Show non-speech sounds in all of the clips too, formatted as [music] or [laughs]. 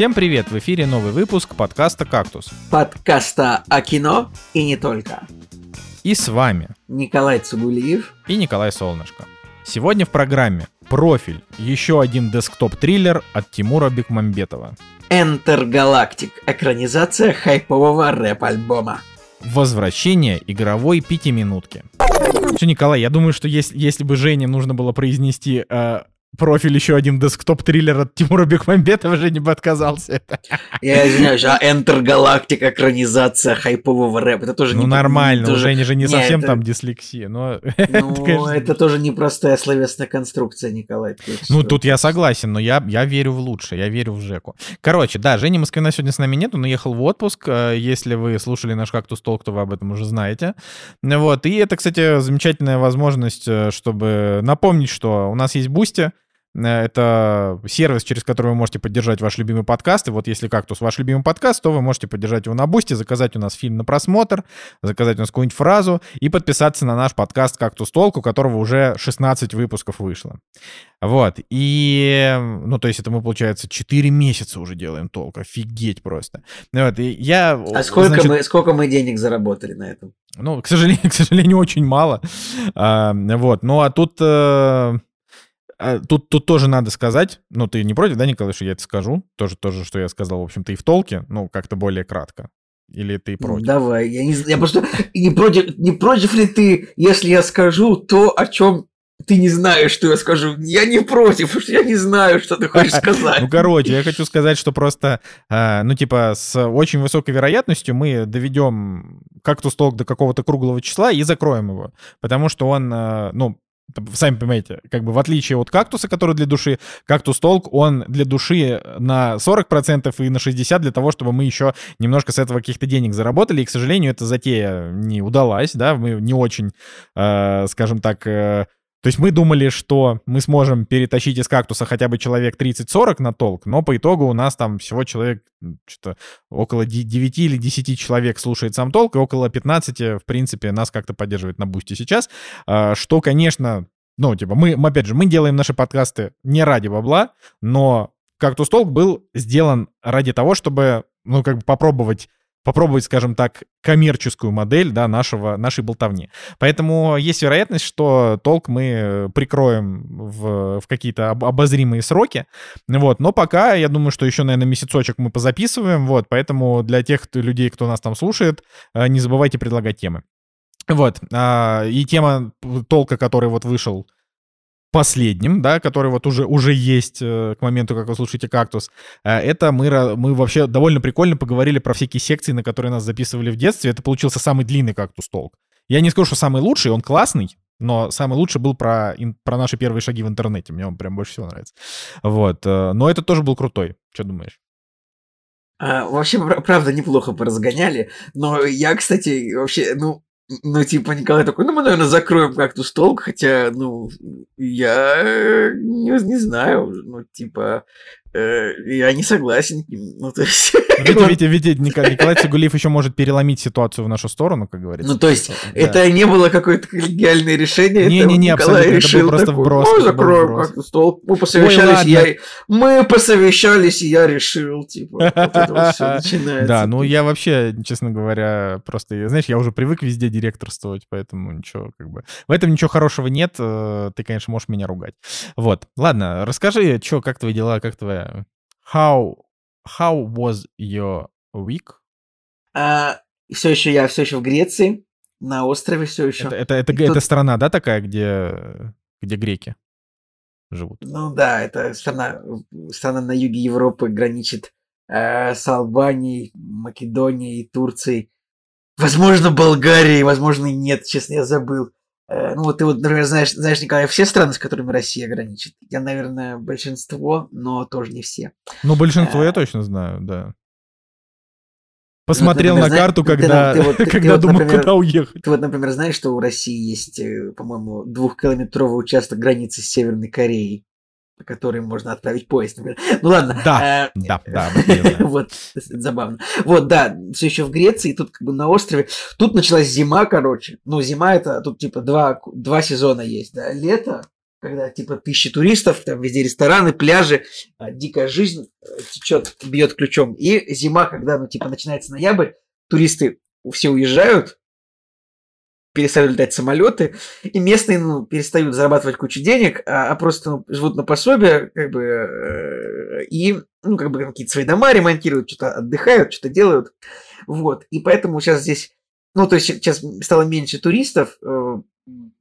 Всем привет! В эфире новый выпуск подкаста «Кактус». Подкаста о кино и не только. И с вами Николай Цугулиев и Николай Солнышко. Сегодня в программе «Профиль» еще один десктоп-триллер от Тимура Бекмамбетова. Enter Galactic. Экранизация хайпового рэп-альбома. Возвращение игровой пятиминутки. Все, Николай, я думаю, что если, если бы Жене нужно было произнести э, профиль еще один десктоп-триллер от Тимура Бекмамбетова, Женя бы отказался. Я извиняюсь, а Entergalactic экранизация хайпового рэпа, это тоже ну, не... нормально, тоже... у Жени же не, Не, совсем это- там дислексия, но... [laughs] Ну, это, конечно, это тоже непростая словесная конструкция, Николай. Ну, тут я согласен, но я, я верю в лучшее, я верю в Жеку. Короче, да, Женя Москвина сегодня с нами нету, но ехал в отпуск. Э, Если вы слушали наш «Кактус Talk», то вы об этом уже знаете. Вот, и это, кстати, замечательная возможность, э, чтобы напомнить, что у нас есть Boosty, это сервис, через который вы можете поддержать ваш любимый подкаст. И вот если «Кактус» ваш любимый подкаст, то вы можете поддержать его на Boosty, заказать у нас фильм на просмотр, заказать у нас какую-нибудь фразу и подписаться на наш подкаст «Кактус Talk», у которого уже 16 выпусков вышло. Вот, и, ну, то есть это мы, получается, 4 месяца уже делаем Talk, офигеть просто. Вот, и я... А сколько, значит, мы, сколько мы денег заработали на этом? Ну, к сожалению, [laughs] к сожалению, очень мало. А, вот, ну, а тут... а, Тут, тут тоже надо сказать, ну, ты не против, да, Николай, что я это скажу? Тоже, тоже, что я сказал, в общем-то, и в толке, ну, как-то более кратко. Или ты Ну, против? давай, я не знаю, я просто не против, не против ли ты, если я скажу то, о чем ты не знаешь, что я скажу? Я не против, потому что я не знаю, что ты хочешь [laughs] сказать. Ну, короче, я хочу сказать, что просто, э, ну, типа, с очень высокой вероятностью мы доведем кактус толк до какого-то круглого числа и закроем его. Потому что он, э, ну, сами понимаете, как бы в отличие от кактуса, который для души, кактус толк, он для души на 40% и на 60% для того, чтобы мы еще немножко с этого каких-то денег заработали. И, к сожалению, эта затея не удалась, да, мы не очень, э, скажем так, э, то есть мы думали, что мы сможем перетащить из кактуса хотя бы человек 30-40 на толк, но по итогу у нас там всего человек что-то около де- 9 или 10 человек слушает сам толк, и около 15, в принципе, нас как-то поддерживает на бусте сейчас. А, Что, конечно, ну, типа, мы, опять же, мы делаем наши подкасты не ради бабла, но кактус толк был сделан ради того, чтобы, ну, как бы попробовать попробовать, скажем так, коммерческую модель да, нашего, нашей болтовни. Поэтому есть вероятность, что толк мы прикроем в, в какие-то об- обозримые сроки. Вот. Но пока, я думаю, что еще, наверное, месяцочек мы позаписываем. Вот. Поэтому для тех кто- людей, кто нас там слушает, э, не забывайте предлагать темы. Вот. а, И тема толка, который вот вышел последним, да, который вот уже, уже есть э, к моменту, как вы слушаете «Кактус», э, это мы, мы вообще довольно прикольно поговорили про всякие секции, на которые нас записывали в детстве. Это получился самый длинный «Кактус Толк». Я не скажу, что самый лучший, он классный, но самый лучший был про, про наши первые шаги в интернете. Мне он прям больше всего нравится. Вот. э, Но это тоже был крутой. Что думаешь? А, вообще, пр- правда, неплохо поразгоняли. Но я, кстати, вообще, ну, ну, типа, Николай такой, ну, мы, наверное, закроем как-то столк, хотя, ну, я не, не знаю, ну, типа, я не согласен. Ну, то есть... [laughs] Видите, вот, видите, видите, Ника- Николай Цигулиев еще может переломить ситуацию в нашу сторону, как говорится. Ну, то есть, Да. это не было какое-то коллегиальное решение. это Не-не-не, вот Николай абсолютно, это был решил просто такой, вброс, «Ну, закроем вброс». как-то стол. Мы посовещались, ладно. я... Мы посовещались, и я решил, типа, вот это вот все начинается. Да, ну я вообще, честно говоря, просто, знаешь, я уже привык везде директорствовать, поэтому ничего, как бы... В этом ничего хорошего нет, э, ты, конечно, можешь меня ругать. Вот, ладно, расскажи, что, как твои дела, как твоя... How, how was your week? все еще я все еще в Греции, на острове все еще. Это, это, это, И тут- это страна, да, такая, где, где греки живут? Ну да, это страна, страна на юге Европы граничит э, с Албанией, Македонией, Турцией. Возможно, Болгарией, возможно, нет, честно, я забыл. Э, ну вот ты вот, например, знаешь, знаешь, Николай, все страны, с которыми Россия граничит. Я, наверное, большинство, но тоже не все. Ну, большинство я Э, точно знаю, да. Посмотрел например, на карту, ты- ты- когда, ты ты- [laughs] ты когда вот, думал, например, куда уехать. Ты вот, например, знаешь, что у России есть, э, по-моему, двухкилометровый участок границы с Северной Кореей, по которой можно отправить поезд, например. Ну ладно. Да, э, Да, да. Вот, [laughs] забавно. Вот, да, все еще в Греции, тут как бы на острове. Тут началась зима, короче. Ну, зима это, тут типа два, два сезона есть, да. Лето, когда типа тысячи туристов, там везде рестораны, пляжи, а, дикая жизнь э, течет, бьет ключом. И зима, когда, ну, типа, начинается ноябрь, туристы все уезжают, перестают летать самолеты, и местные ну, перестают зарабатывать кучу денег, а, а просто ну, живут на пособие, как бы, э, и, ну, как бы какие-то свои дома ремонтируют, что-то отдыхают, что-то делают. Вот. И поэтому сейчас здесь, ну, то есть сейчас стало меньше туристов, э,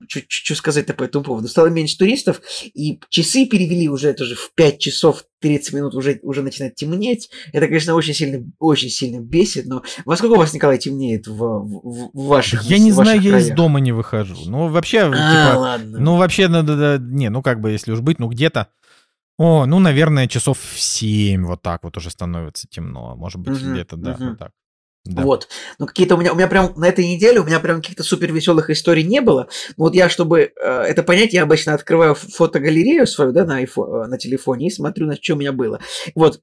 что сказать-то по этому поводу? Стало меньше туристов, и часы перевели уже тоже в 5 часов 30 минут уже, уже начинает темнеть. Это, конечно, очень сильно, очень сильно бесит, но во сколько у вас, Николай, темнеет в, в, в ваших Я не в знаю, я краях? из дома не выхожу. Ну, вообще, А, типа, ладно. ну, вообще, надо, да, не, ну, как бы, если уж быть, ну, где-то, о, ну, наверное, часов в 7 вот так вот уже становится темно. Может быть, Мгм, где-то, да, мгм. вот так. Да. Вот. Ну, какие-то у меня, у меня прям на этой неделе у меня прям каких-то супер веселых историй не было. Но вот я, чтобы э, это понять, я обычно открываю фотогалерею свою, да, на, айфо- э, на телефоне и смотрю, на что у меня было. Вот.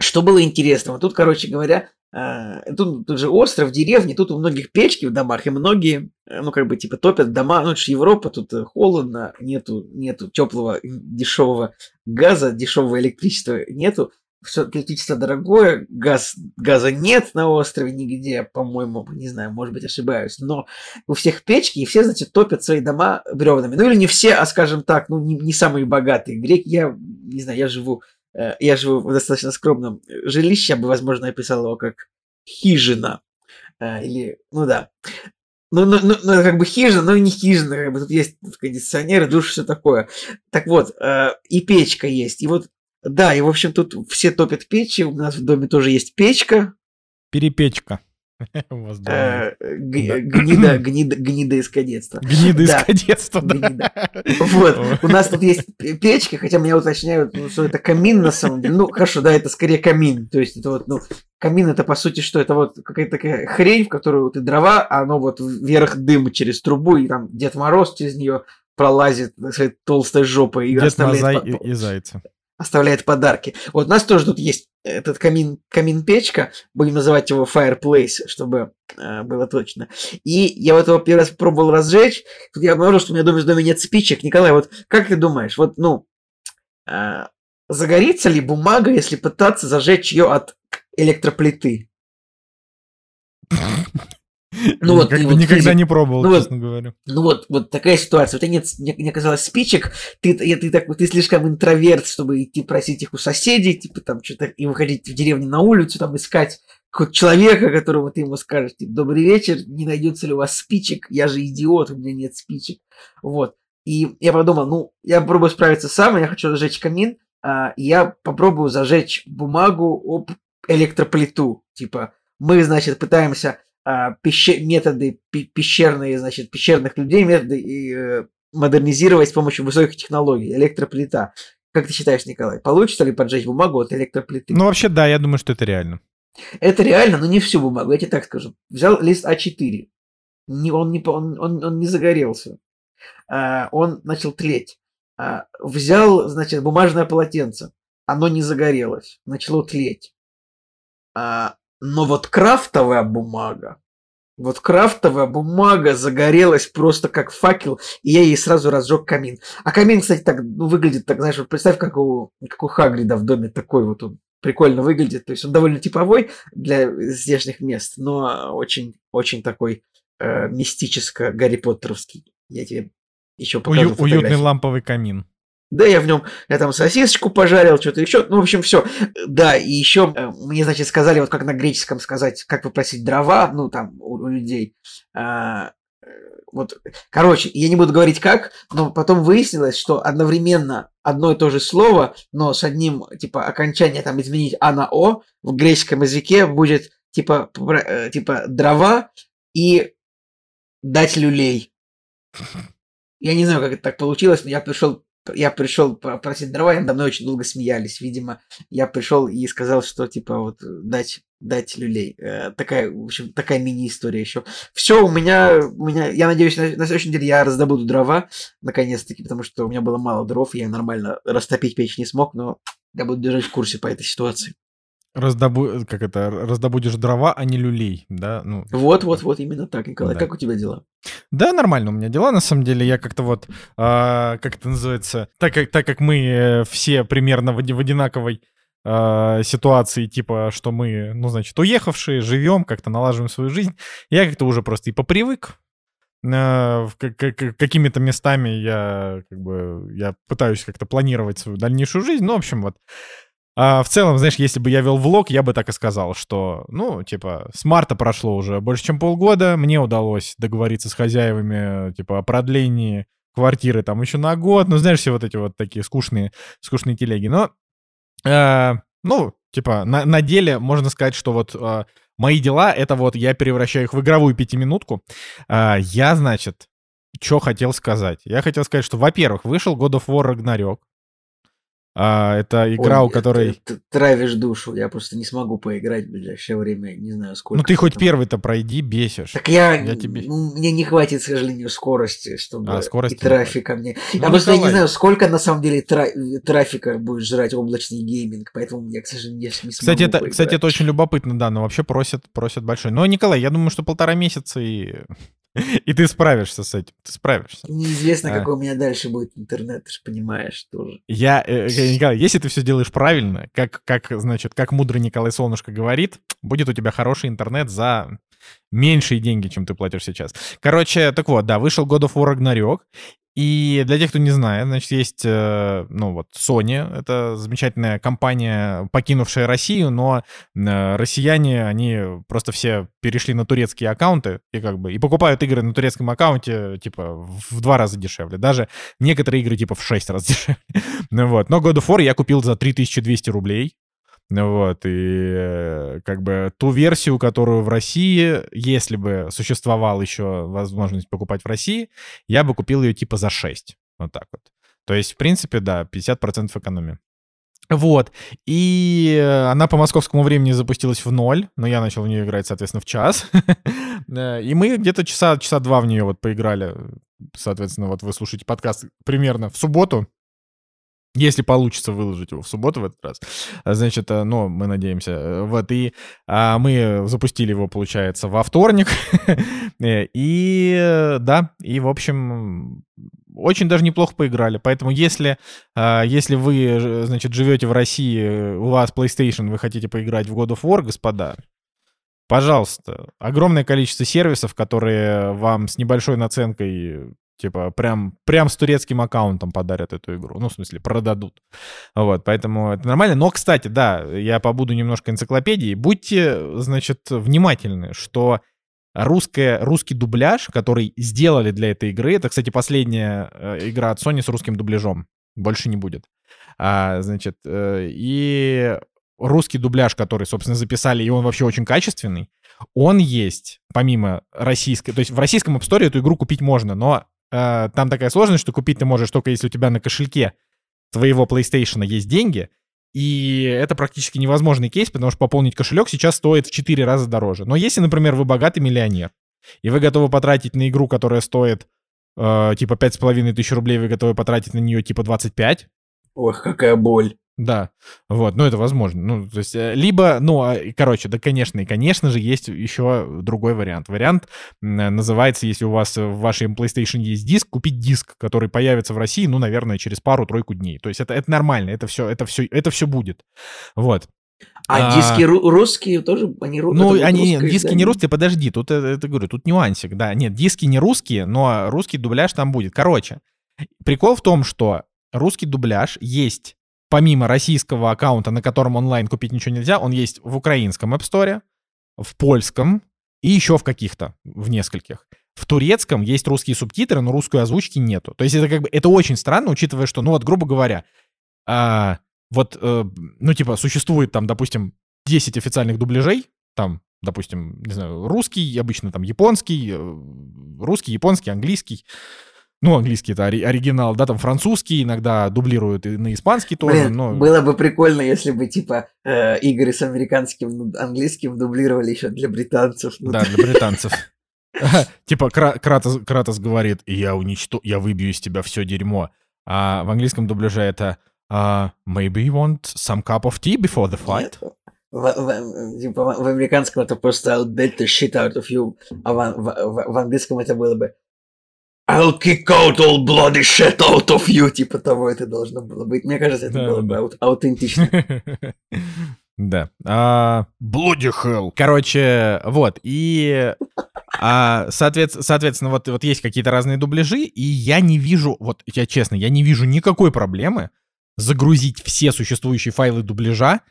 Что было интересного? Тут, короче говоря, э, тут, тут же остров, деревни, тут у многих печки в домах, и многие, э, ну, как бы, типа, топят дома. Ну, это же Европа, тут холодно, нету, нету теплого, дешевого газа, дешевого электричества нету все электричество дорогое, газ, газа нет на острове нигде, по-моему, не знаю, может быть, ошибаюсь, но у всех печки, и все, значит, топят свои дома бревнами. Ну, или не все, а, скажем так, ну, не, не самые богатые. Греки, я, не знаю, я живу, э, я живу в достаточно скромном жилище, я бы, возможно, описал его как хижина. Э, или, ну да. Ну, ну, ну, ну, как бы хижина, но не хижина, как бы тут есть кондиционеры, душ, все такое. Так вот, э, и печка есть. И вот да, и, в общем, тут все топят печи, у нас в доме тоже есть печка, Перепечка. [laughs] У вас дома. э, гнида, [laughs] гнида, гнида из кадетства. Гнида из кадетства, да. Вот, у нас тут есть п- печка, хотя меня уточняют, ну, что это камин на самом деле. Ну, хорошо, да, это скорее камин. То есть это вот, ну, камин это по сути что? Это вот какая-то такая хрень, в которую ты дрова, а оно вот вверх дым через трубу, и там Дед Мороз через нее пролазит сказать, толстой жопой и Дед оставляет Мазай и, и Зайца. Оставляет подарки. Вот у нас тоже тут есть этот камин, камин-печка, будем называть его fireplace, чтобы э, было точно. И я вот его первый раз пробовал разжечь, тут я обнаружил, что у меня дома в доме нет спичек. Николай, вот как ты думаешь, вот, ну, э, загорится ли бумага, если пытаться зажечь ее от электроплиты? Ну вот, бы вот никогда не пробовал, Ну вот, честно говоря. Ну вот, вот такая ситуация. У тебя нет, мне, мне казалось, спичек, ты, ты, ты, так, ты слишком интроверт, чтобы идти просить их у соседей, типа там что-то, и выходить в деревню на улицу, там искать какого-то человека, которому ты ему скажешь, типа, добрый вечер, не найдется ли у вас спичек, я же идиот, у меня нет спичек. Вот. И я подумал, ну, я попробую справиться сам, я хочу зажечь камин, а, и я попробую зажечь бумагу об электроплиту. Типа, мы, значит, пытаемся а, пеще- методы пе- пещерные, значит, пещерных людей, методы и, э, модернизировать с помощью высоких технологий, электроплита. Как ты считаешь, Николай, получится ли поджечь бумагу от электроплиты? Ну, вообще, да, я думаю, что это реально. Это реально, но не всю бумагу, я тебе так скажу. Взял лист А4, не, он, не, он, он, он не загорелся, А, он начал тлеть. А, взял, значит, бумажное полотенце, оно не загорелось, начало тлеть. А, но вот крафтовая бумага, вот крафтовая бумага загорелась просто как факел, и я ей сразу разжег камин. А камин, кстати, так ну, выглядит, так знаешь, вот представь, как у, как у Хагрида в доме такой вот он прикольно выглядит. То есть он довольно типовой для здешних мест, но очень, очень такой э, мистическо Гарри Поттеровский. Я тебе еще покажу Ую- уютный ламповый камин. Да, я в нем, я там сосисочку пожарил, что-то еще. Ну, в общем, все. Да, и еще э, мне, значит, сказали, вот как на греческом сказать, как попросить дрова, ну, там, у, у людей. А, вот, короче, я не буду говорить как, но потом выяснилось, что одновременно одно и то же слово, но с одним, типа, окончание там изменить А на О в греческом языке будет, типа, э, типа, дрова и дать люлей. [laughs] Я не знаю, как это так получилось, но я пришел я пришел просить дрова, и надо мной очень долго смеялись. Видимо, я пришел и сказал, что типа вот дать, дать люлей. Э, такая, в общем, такая мини-история еще. Все, у меня, у меня, я надеюсь, на, на следующей неделе я раздобуду дрова, наконец-таки, потому что у меня было мало дров, я нормально растопить печь не смог, но я буду держать в курсе по этой ситуации. Раздобу... Как это? Раздобудешь дрова, а не люлей, да? Ну, Вот, вот, вот, именно так, Николай. Да. Как у тебя дела? Да, нормально у меня дела, на самом деле. Я как-то вот, а, как это называется, так как, так как мы э, все примерно в, в одинаковой а, ситуации, типа, что мы, ну, значит, уехавшие, живем, как-то налаживаем свою жизнь, я как-то уже просто и попривык. А, какими-то местами я как бы я пытаюсь как-то планировать свою дальнейшую жизнь. Ну, в общем, вот. А в целом, знаешь, если бы я вел влог, я бы так и сказал, что, ну, типа, с марта прошло уже больше, чем полгода, мне удалось договориться с хозяевами, типа, о продлении квартиры там еще на год, ну, знаешь, все вот эти вот такие скучные, скучные телеги. Но, э, ну, типа, на, на деле можно сказать, что вот э, мои дела, это вот я превращаю их в игровую пятиминутку. А, я, значит, что хотел сказать? Я хотел сказать, что, во-первых, вышел God of War Ragnarok. А, это игра, Ой, у которой... Ты, ты травишь душу. Я просто не смогу поиграть в ближайшее время. Не знаю, сколько. Ну ты хоть первый-то пройди, бесишь. Так я, Я тебе- ну, мне не хватит, к сожалению, скорости, чтобы А, скорости и трафика мне. Ну, я просто я не знаю, сколько на самом деле тра- трафика будет жрать облачный гейминг, поэтому я, к сожалению, не, не Кстати, смогу это, кстати, поиграть. это очень любопытно, да, но вообще просят, просят большой. Но, Николай, я думаю, что полтора месяца и, [laughs] и ты справишься с этим. Ты справишься. Неизвестно, А. какой у меня дальше будет интернет, ты же понимаешь тоже. Я, э, э, Николай, если ты все делаешь правильно, как, как, значит, как мудрый Николай Солнышко говорит, будет у тебя хороший интернет за меньшие деньги, чем ты платишь сейчас. Короче, так вот, да, вышел God of War Ragnarok, и для тех, кто не знает, значит, есть, э, ну вот, Sony, это замечательная компания, покинувшая Россию, но э, россияне, они просто все перешли на турецкие аккаунты и как бы, и покупают игры на турецком аккаунте, типа, в два раза дешевле. Даже некоторые игры, типа, в шесть раз [laughs] дешевле. Ну вот. Но God of War я купил за 3200 рублей. Вот, и э, как бы ту версию, которую в России, если бы существовала еще возможность покупать в России, я бы купил ее типа за 6. Вот так вот. То есть, в принципе, да, 50% экономии. Вот. И э, она по московскому времени запустилась в ноль, но я начал в нее играть, соответственно, в час. [laughs] Э, И мы где-то часа, часа два в нее вот поиграли. Соответственно, вот вы слушаете подкаст примерно в субботу, если получится выложить его в субботу в этот раз. А, Значит, э, ну, мы надеемся. э, Вот, и а, мы запустили его, получается, во вторник. [laughs] Э, И, э, да, и, в общем, очень даже неплохо поиграли. Поэтому, если, а, если вы, значит, живете в России, э, у вас PlayStation, вы хотите поиграть в God of War, господа, пожалуйста, огромное количество сервисов, которые вам с небольшой наценкой Типа, прям, прям с турецким аккаунтом подарят эту игру. Ну, в смысле, продадут. Вот, поэтому это нормально. Но, кстати, да, я побуду немножко энциклопедией. Будьте, значит, внимательны, что русская, русский дубляж, который сделали для этой игры, это, кстати, последняя э, игра от Sony с русским дубляжом. Больше не будет. А, значит, э, и русский дубляж, который, собственно, записали, и он вообще очень качественный, он есть, помимо российской... То есть в российском App Store эту игру купить можно, но э, там такая сложность, что купить ты можешь только если у тебя на кошельке твоего PlayStation есть деньги, и это практически невозможный кейс, потому что пополнить кошелек сейчас стоит в 4 раза дороже. Но если, например, вы богатый миллионер, и вы готовы потратить на игру, которая стоит э, типа 5,5 тысяч рублей, вы готовы потратить на нее типа 25, Ох, какая боль. Да, вот, ну это возможно. Ну, то есть, э, либо, ну, а, короче, да, конечно, и, конечно же, есть еще другой вариант. Вариант э, называется, если у вас э, в вашем PlayStation есть диск, купить диск, который появится в России, ну, наверное, через пару-тройку дней. То есть это, это нормально, это все, это все, это все будет. Вот. А, А. диски ру- русские тоже, они ру- Ну, они, нет, русское диски не издание? русские, подожди, тут это, это говорю, тут нюансик, да. Нет, диски не русские, но русский дубляж там будет. Короче, прикол в том, что русский дубляж есть помимо российского аккаунта, на котором онлайн купить ничего нельзя, он есть в украинском App Store, в польском и еще в каких-то, в нескольких. В турецком есть русские субтитры, но русской озвучки нету. То есть это как бы, это очень странно, учитывая, что, ну вот, грубо говоря, а, вот, э, ну типа, существует там, допустим, 10 официальных дубляжей, там, допустим, не знаю, русский, обычно там японский, э, русский, японский, английский. Ну, английский это ори- оригинал, да, там французский иногда дублируют и на испанский тоже, Блин, но... было бы прикольно, если бы, типа, э, игры с американским, ну, английским дублировали еще для британцев. Ну, Да, для британцев. [laughs] Типа Кра- Кратос, говорит, я уничтожу, я выбью из тебя все дерьмо. А в английском дубляже это а, maybe you want some cup of tea before the fight? в, в, типа, в американском это просто I'll beat the shit out of you, а в, в, в английском это было бы I'll kick out all bloody shit out of you, типа того это должно было быть. Мне кажется, это да, было да. бы ау- аутентично. [laughs] Да. А, bloody hell. Короче, вот. И, а, соответственно, соответственно вот, вот есть какие-то разные дубляжи, и я не вижу, вот я честно, я не вижу никакой проблемы загрузить все существующие файлы дубляжа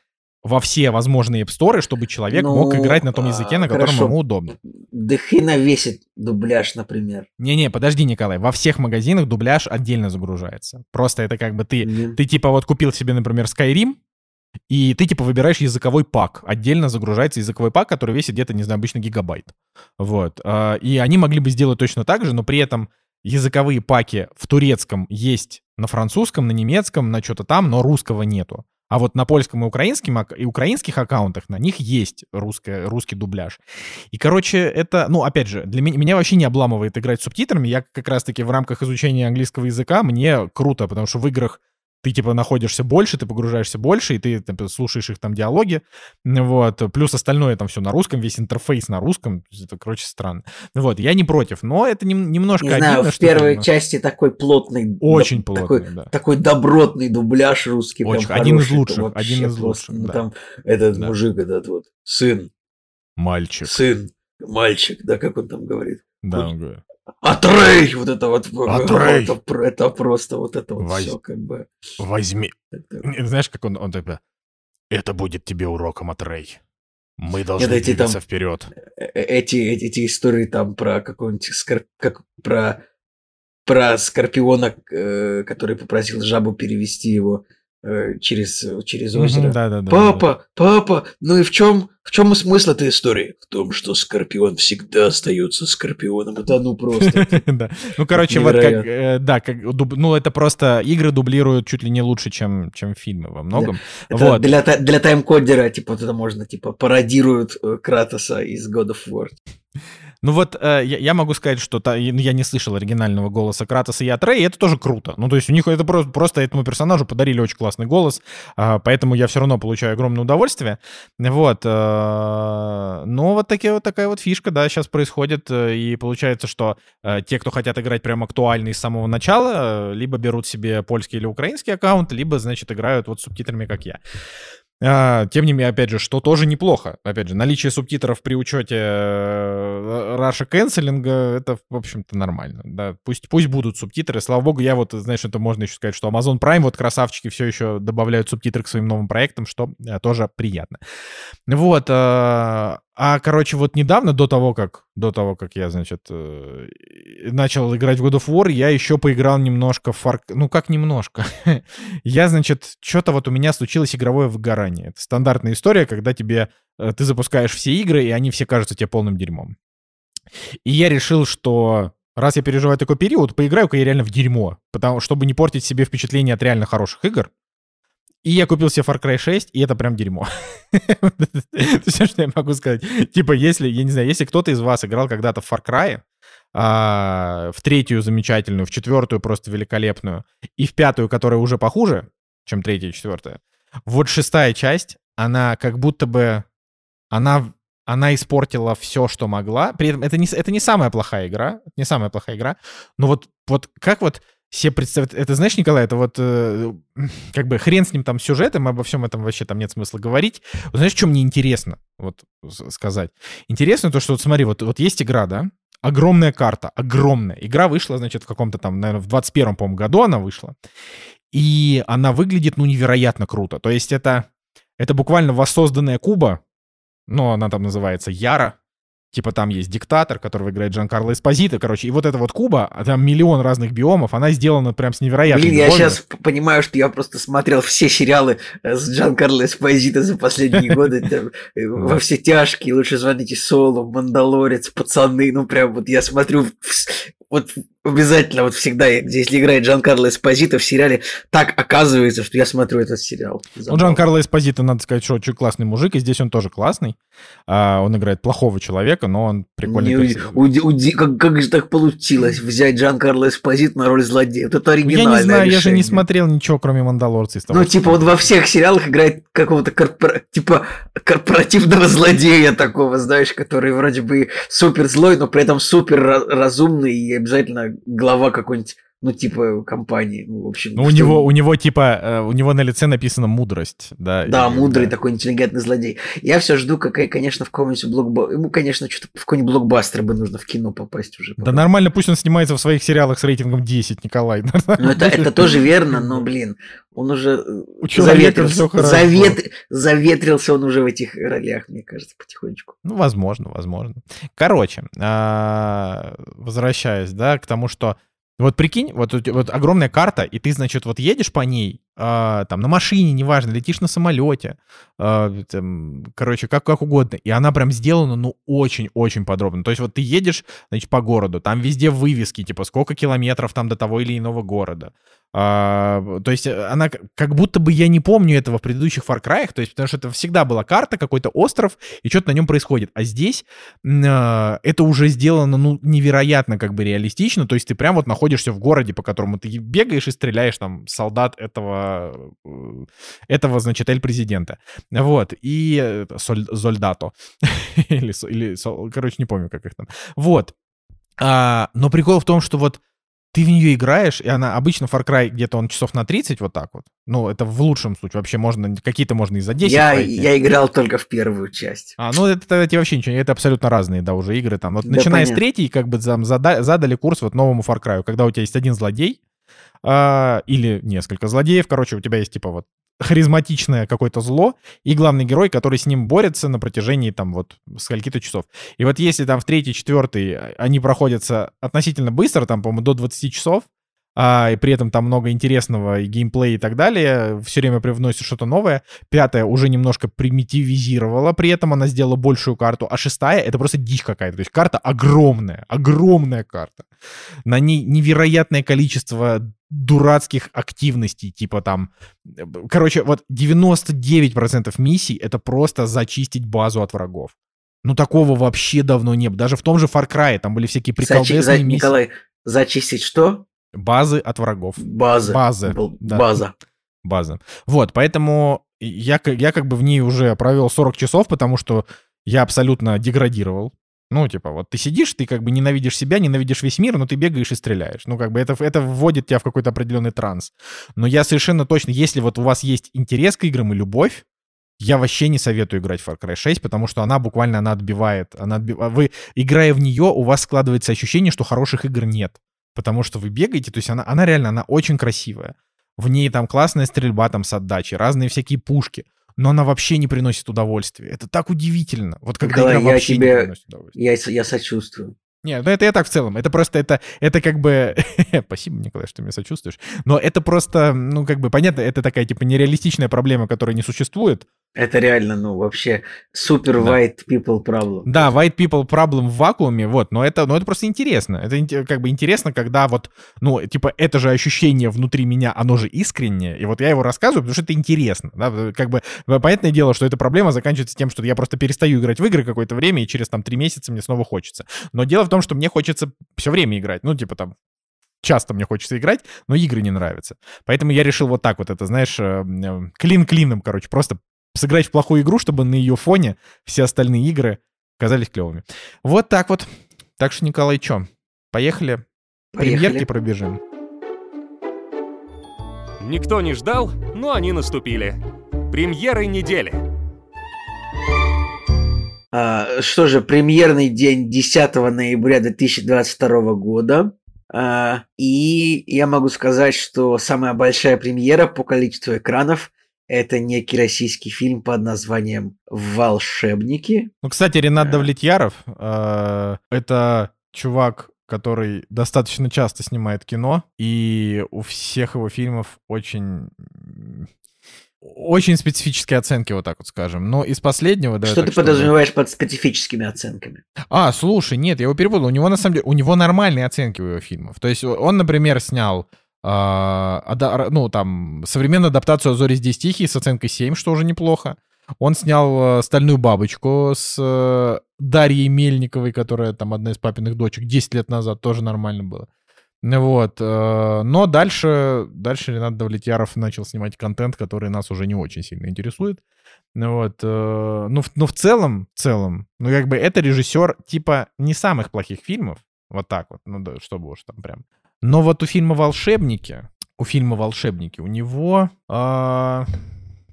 во все возможные App Store, чтобы человек ну, мог играть на том языке, на котором хорошо. ему удобно. Да хрена весит дубляж, например. Не-не, подожди, Николай, во всех магазинах дубляж отдельно загружается. Просто это как бы ты, mm. ты типа вот купил себе, например, Skyrim, и ты типа выбираешь языковой пак. Отдельно загружается языковой пак, который весит где-то, не знаю, обычно гигабайт. Вот. А, и они могли бы сделать точно так же, но при этом языковые паки в турецком есть на французском, на немецком, на что-то там, но русского нету. А вот на польском и украинском и украинских аккаунтах на них есть русская, русский дубляж. И, короче, это, ну, опять же, для меня, меня вообще не обламывает играть с субтитрами. Я как раз-таки в рамках изучения английского языка, мне круто, потому что в играх ты, типа, находишься больше, ты погружаешься больше, и ты типа, слушаешь их там диалоги, вот, плюс остальное там все на русском, весь интерфейс на русском, это, короче, странно. Вот, я не против, но это не, немножко Не знаю, в первой там, части такой плотный... Очень да, плотный, такой, да. Такой добротный дубляж русский. Очень, один из лучших, один из лучших, ну, да. Там этот да. мужик, этот вот, сын. Мальчик. Сын, мальчик, да, как он там говорит. Да, он говорит. Атрей! Вот это вот. Атрей! Это, это просто вот это вот Воз... все как бы. Возьми. Это... Знаешь, как он, он типа, это будет тебе уроком, Атрей. Мы должны Нет, эти, двигаться там, вперед. Э, э, эти, эти, эти истории там про какого-нибудь скорп... как про про скорпиона, э, который попросил жабу перевести его через, через озеро. да, да, да, папа, да, папа, ну и в чем, в чем смысл этой истории? В том, что Скорпион всегда остается Скорпионом. Это ну просто. [laughs] да. Ну, короче, вот как, э, да, как, ну это просто игры дублируют чуть ли не лучше, чем, чем фильмы во многом. вот. Для, для таймкодера, типа, это можно, типа, пародируют э, Кратоса из God of War. Ну вот э, я, я могу сказать, что та, ну, я не слышал оригинального голоса Кратоса и Атрей, и это тоже круто. Ну то есть у них это просто, просто этому персонажу подарили очень классный голос, э, поэтому я все равно получаю огромное удовольствие. Вот. Э, но вот, такие, вот такая вот фишка, да, сейчас происходит, э, и получается, что э, те, кто хотят играть прям актуальный с самого начала, э, либо берут себе польский или украинский аккаунт, либо, значит, играют вот субтитрами, как я. А, тем не менее, опять же, что тоже неплохо. Опять же, наличие субтитров при учете э, Russia канцелинга, это, в общем-то, нормально. Да, пусть, пусть будут субтитры. Слава богу, я вот, знаешь, это можно еще сказать, что Amazon Prime, вот красавчики, все еще добавляют субтитры к своим новым проектам, что э, тоже приятно. Вот. А, короче, вот недавно, до того, как, до того, как я, значит, э, начал играть в God of War, я еще поиграл немножко в Far... Ну, как немножко? [laughs] я, значит, что-то вот у меня случилось игровое выгорание. Это стандартная история, когда тебе... Э, ты запускаешь все игры, и они все кажутся тебе полным дерьмом. И я решил, что раз я переживаю такой период, поиграю-ка я реально в дерьмо, потому чтобы не портить себе впечатление от реально хороших игр. И я купил себе Far Cry 6, и это прям дерьмо. [laughs] Все, что я могу сказать. Типа, если, я не знаю, если кто-то из вас играл когда-то в Far Cry, а, в третью замечательную, в четвертую просто великолепную, и в пятую, которая уже похуже, чем третья и четвертая, вот шестая часть, она как будто бы, она, она испортила все, что могла. При этом это не, это не самая плохая игра, не самая плохая игра, но вот, вот как вот все представляют... Это, знаешь, Николай, это вот э, как бы хрен с ним там сюжетом, обо всем этом вообще там нет смысла говорить. Вот знаешь, что мне интересно вот сказать? Интересно то, что вот смотри, вот, вот есть игра, да? Огромная карта, огромная. Игра вышла, значит, в каком-то там, наверное, в 21-м, по году она вышла. И она выглядит, ну, невероятно круто. То есть это, это буквально воссозданная Куба, ну, она там называется Яра, Типа там есть диктатор, которого играет Джан Карло Эспозито, короче. И вот эта вот Куба, а там миллион разных биомов, она сделана прям с невероятной Блин, я сейчас понимаю, что я просто смотрел все сериалы э, с Джан Карло Эспозито за последние [laughs] годы. Э, во все тяжкие, лучше звоните Солу, Мандалорец, пацаны. Ну прям вот я смотрю вот обязательно вот всегда, если играет Джан Карло Эспозито в сериале, так оказывается, что я смотрю этот сериал. Ну, Джан Карло Эспозито, надо сказать, что очень классный мужик, и здесь он тоже классный. А, он играет плохого человека, но он прикольный. Не, уди, уди, как, как же так получилось взять Джан Карло Эспозито на роль злодея? Вот это оригинальное Я не знаю, решение. я же не смотрел ничего, кроме Мандалорца. Того, ну, типа, он во всех сериалах играет какого-то корпора... типа корпоративного злодея такого, знаешь, который вроде бы супер злой, но при этом супер разумный и обязательно глава какой-нибудь ну, типа, компании. Ну, в общем, ну, у него, у него, типа, э, у него на лице написано мудрость, да. Да, и, мудрый да. такой интеллигентный злодей. Я все жду, какая, конечно, в каком-нибудь блокбастер. Ему, конечно, что-то в какой-нибудь блокбастер бы нужно в кино попасть уже. Да нормально, пусть он снимается в своих сериалах с рейтингом 10, Николай. [laughs] Ну, это, это тоже верно, но, блин, он уже заветрился, завет, заветрился он уже в этих ролях, мне кажется, потихонечку. Ну, возможно, возможно. Короче, а, возвращаясь, да, к тому, что вот прикинь, вот, вот огромная карта, и ты, значит, вот едешь по ней, э, там, на машине, неважно, летишь на самолете, э, там, короче, как, как угодно, и она прям сделана, ну, очень-очень подробно. То есть вот ты едешь, значит, по городу, там везде вывески, типа, сколько километров там до того или иного города, а, то есть э, она как будто бы я не помню этого в предыдущих Far Cry, то есть потому что это всегда была карта, какой-то остров, и что-то на нем происходит. А здесь э, это уже сделано, ну, невероятно как бы реалистично, то есть ты прям вот находишься в городе, по которому ты бегаешь и стреляешь там солдат этого, э, этого значит, эль-президента. Вот, и э, соль, Зольдато. [laughs] или, или, короче, не помню, как их там. Вот. А, но прикол в том, что вот ты в нее играешь, и она обычно Far Cry где-то он часов на 30 вот так вот. Ну, это в лучшем случае. Вообще можно, какие-то можно и за 10 я, пройти. я играл только в первую часть. А, ну это, это вообще ничего, это абсолютно разные, да, уже игры там. Вот да, начиная понятно. с третьей, как бы там зада, задали курс вот новому Far Cry, когда у тебя есть один злодей, а, или несколько злодеев, короче, у тебя есть типа вот харизматичное какое-то зло и главный герой, который с ним борется на протяжении там вот скольки-то часов. И вот если там в третий, четвертый а, они проходятся относительно быстро, там, по-моему, до 20 часов, а, и при этом там много интересного и геймплея и так далее, все время привносит что-то новое. Пятая уже немножко примитивизировала, при этом она сделала большую карту, а шестая — это просто дичь какая-то. То есть карта огромная, огромная карта. На ней невероятное количество дурацких активностей, типа там... Короче, вот 99% миссий — это просто зачистить базу от врагов. Ну, такого вообще давно не было. Даже в том же Far Cry там были всякие приколдесные Зачи... За... миссии. Николай, зачистить что? Базы от врагов. Базы. Базы. Да. База. База. Вот, поэтому я, я как бы в ней уже провел 40 часов, потому что я абсолютно деградировал. Ну, типа, вот ты сидишь, ты как бы ненавидишь себя, ненавидишь весь мир, но ты бегаешь и стреляешь. Ну, как бы это, это вводит тебя в какой-то определенный транс. Но я совершенно точно, если вот у вас есть интерес к играм и любовь, я вообще не советую играть в Far Cry 6, потому что она буквально, она отбивает, она отбивает. Вы, играя в нее, у вас складывается ощущение, что хороших игр нет. Потому что вы бегаете, то есть она, она реально, она очень красивая. В ней там классная стрельба там с отдачей, разные всякие пушки но она вообще не приносит удовольствия. Это так удивительно. Вот когда Николай, игра вообще тебе... не приносит удовольствия. Я, я сочувствую. Нет, ну это я так в целом. Это просто, это, это как бы... [laughs] Спасибо, Николай, что ты мне сочувствуешь. Но это просто, ну как бы, понятно, это такая типа нереалистичная проблема, которая не существует. Это реально, ну, вообще супер да. white people problem. Да, white people problem в вакууме, вот, но это, но это просто интересно. Это как бы интересно, когда вот, ну, типа, это же ощущение внутри меня, оно же искреннее, и вот я его рассказываю, потому что это интересно, да, как бы, понятное дело, что эта проблема заканчивается тем, что я просто перестаю играть в игры какое-то время, и через там три месяца мне снова хочется. Но дело в том, что мне хочется все время играть, ну, типа там, часто мне хочется играть, но игры не нравятся. Поэтому я решил вот так вот это, знаешь, э, э, клин клином, короче, просто сыграть в плохую игру, чтобы на ее фоне все остальные игры казались клевыми. Вот так вот. Так что, Николай, что, поехали? поехали. Премьерки пробежим. Никто не ждал, но они наступили. Премьеры недели. А, что же, премьерный день 10 ноября 2022 года. А, и я могу сказать, что самая большая премьера по количеству экранов – это некий российский фильм под названием «Волшебники». Ну, кстати, Ренат Давлетьяров э, — это чувак, который достаточно часто снимает кино, и у всех его фильмов очень очень специфические оценки, вот так вот скажем. Но из последнего, да. Что ты подразумеваешь под специфическими оценками? А, слушай, нет, я его перепутал. У него на самом деле, у него нормальные оценки у его фильмов. То есть он, например, снял ну, там, современную адаптацию «Азори здесь тихие» с оценкой 7, что уже неплохо. Он снял э, «Стальную бабочку» с э, Дарьей Мельниковой, которая там одна из папиных дочек, 10 лет назад, тоже нормально было. Вот. э, Но дальше, дальше Ренат Давлетьяров начал снимать контент, который нас уже не очень сильно интересует. Вот. Ну, в- ну, в целом, в целом, ну, как бы это режиссер типа не самых плохих фильмов, вот так вот, ну, да, чтобы уж там прям. Но вот у фильма «Волшебники», у фильма «Волшебники», у него... а,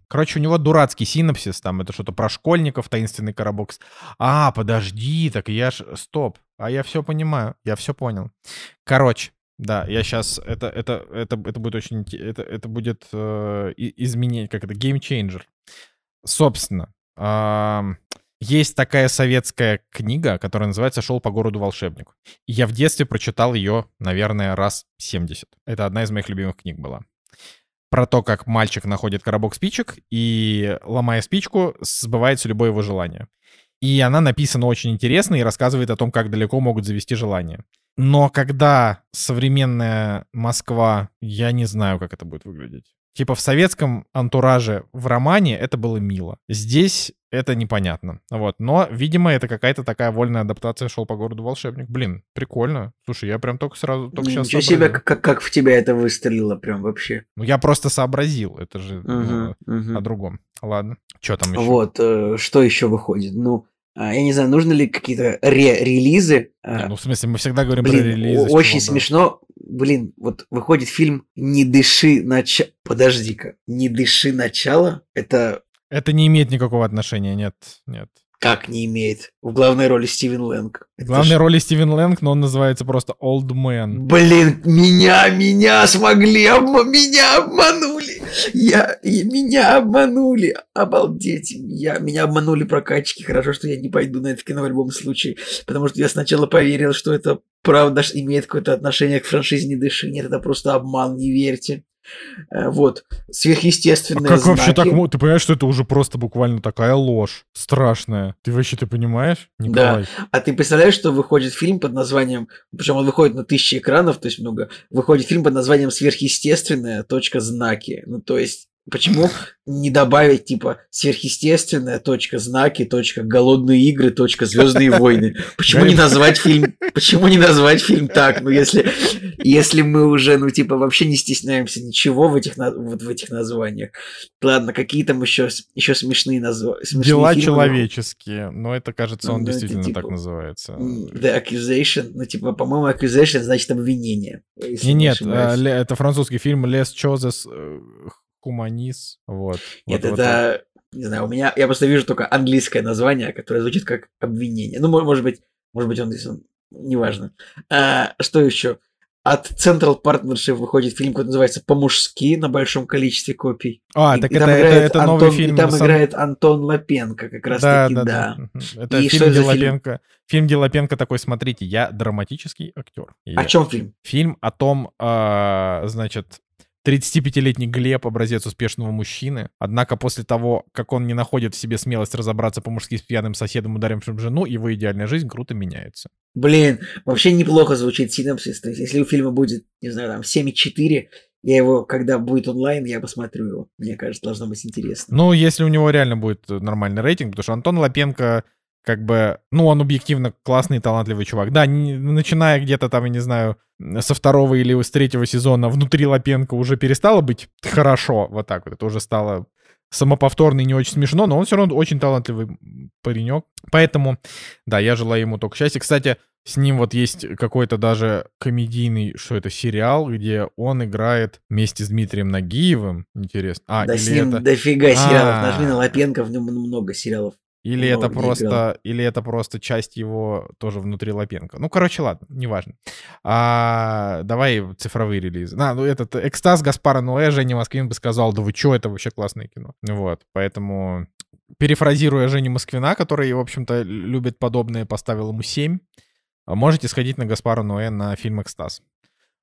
Короче, у него дурацкий синапсис, там это что-то про школьников, таинственный коробок. А, подожди, так я ж... Стоп, а я все понимаю, я все понял. Короче, да, я сейчас... Это, это, это, это будет очень... Это, это будет э, изменение, как это, game changer. Собственно, ам, есть такая советская книга, которая называется «Шел по городу волшебник». Я в детстве прочитал ее, наверное, раз 70. Это одна из моих любимых книг была. Про то, как мальчик находит коробок спичек и, ломая спичку, сбывается любое его желание. И она написана очень интересно и рассказывает о том, как далеко могут завести желание. Но когда современная Москва, я не знаю, как это будет выглядеть. Типа в советском антураже в романе это было мило. Здесь это непонятно. Вот. Но, видимо, это какая-то такая вольная адаптация «Шел по городу волшебник». Блин, прикольно. Слушай, я прям только сразу, только сейчас Ничего себе, как, как в тебя это выстрелило прям вообще. Ну, я просто сообразил. Это же ну, Мгм, мгм. о другом. Ладно. Что там еще? Вот, э, что еще выходит? Ну, а, я не знаю, нужны ли какие-то ре-релизы? А, Не, ну, в смысле, мы всегда говорим про Блин, релизы. о- с очень смешно. Блин, вот выходит фильм «Не дыши начало». Подожди-ка. «Не дыши начало»? Это Это не имеет никакого отношения, нет, нет. Как не имеет? В главной роли Стивен Лэнг. В главной ж- роли Стивен Лэнг, но он называется просто Old Man. Блин, меня, меня смогли, обма- меня обманули. Я, и меня обманули. Обалдеть. Я, меня обманули прокачки. Хорошо, что я не пойду на это кино в любом случае. Потому что я сначала поверил, что это правда имеет какое-то отношение к франшизе «Не дыши». Нет, это просто обман, не верьте. Э, Вот. А Сверхъестественные как вообще так знаки. Ты понимаешь, что это уже просто буквально такая ложь страшная. Ты вообще ты понимаешь, Николай? А ты представляешь, что выходит фильм под названием, причем он выходит на тысячи экранов, то есть много, выходит фильм под названием «Сверхъестественная. Точка знаки». Ну, то есть, почему не добавить, типа, «Сверхъестественная. Точка знаки. Точка голодные игры. Точка звездные [laughs] войны». Почему не назвать фильм, почему не назвать фильм так? Ну, если, если мы уже, ну, типа, вообще не стесняемся ничего в этих, вот в этих названиях. Ладно, какие там еще, еще смешные названия? Дела человеческие. Но это, кажется, он Ну, это действительно типа, так называется. The Accusation, ну, типа, по-моему, Accusation значит обвинение. Не, не нет, э, это французский фильм «Лес Чозес Хуманис». Вот. Нет, Вот- вот это, не знаю, у меня, я просто вижу только английское название, которое звучит как обвинение. Ну, мо- может быть, может быть, он здесь, он, неважно. А, что еще? От Central Partnership выходит фильм, который называется «По-мужски» на большом количестве копий. А, И- так и это, это, это новый Антон- фильм. И там с Ан- играет Антон Лапенко, как раз да, таки, да, да. да. Это И что фильм это за фильм? Фильм Делапенко такой, смотрите, я драматический актер. И О чем фильм? Фильм о том, а, значит, 35-летний Глеб, образец успешного мужчины. Однако после того, как он не находит в себе смелость разобраться по-мужски с пьяным соседом, ударившим жену, его идеальная жизнь круто меняется. Блин, вообще неплохо звучит синапсис. То есть, если у фильма будет, не знаю, там 7,4, я его, когда будет онлайн, я посмотрю его. Мне кажется, должно быть интересно. Ну, если у него реально будет нормальный рейтинг, потому что Антон Лапенко, как бы, ну, он объективно классный талантливый чувак. Да, не- начиная где-то там, я не знаю, со второго или с третьего сезона внутри Лапенко уже перестало быть хорошо, вот так вот. Это уже стало самоповторно и не очень смешно, но он все равно очень талантливый паренек. Поэтому, да, я желаю ему только счастья. Кстати, с ним вот есть какой-то даже комедийный, что это, сериал, где он играет вместе с Дмитрием Нагиевым. Интересно. А, да или с ним это... дофига сериалов. А. Нажми на Лапенко, в нем много сериалов. Или Ну, это просто, играл. или это просто часть его тоже внутри Лапенко. Ну, короче, ладно, неважно. А, давай цифровые релизы. А, ну этот экстаз Гаспара Ноэ, Женя Москвин бы сказал, да вы чё, это вообще классное кино. Вот, поэтому, перефразируя Женю Москвина, который, в общем-то, любит подобное, поставил ему 7, можете сходить на Гаспара Ноэ на фильм «Экстаз».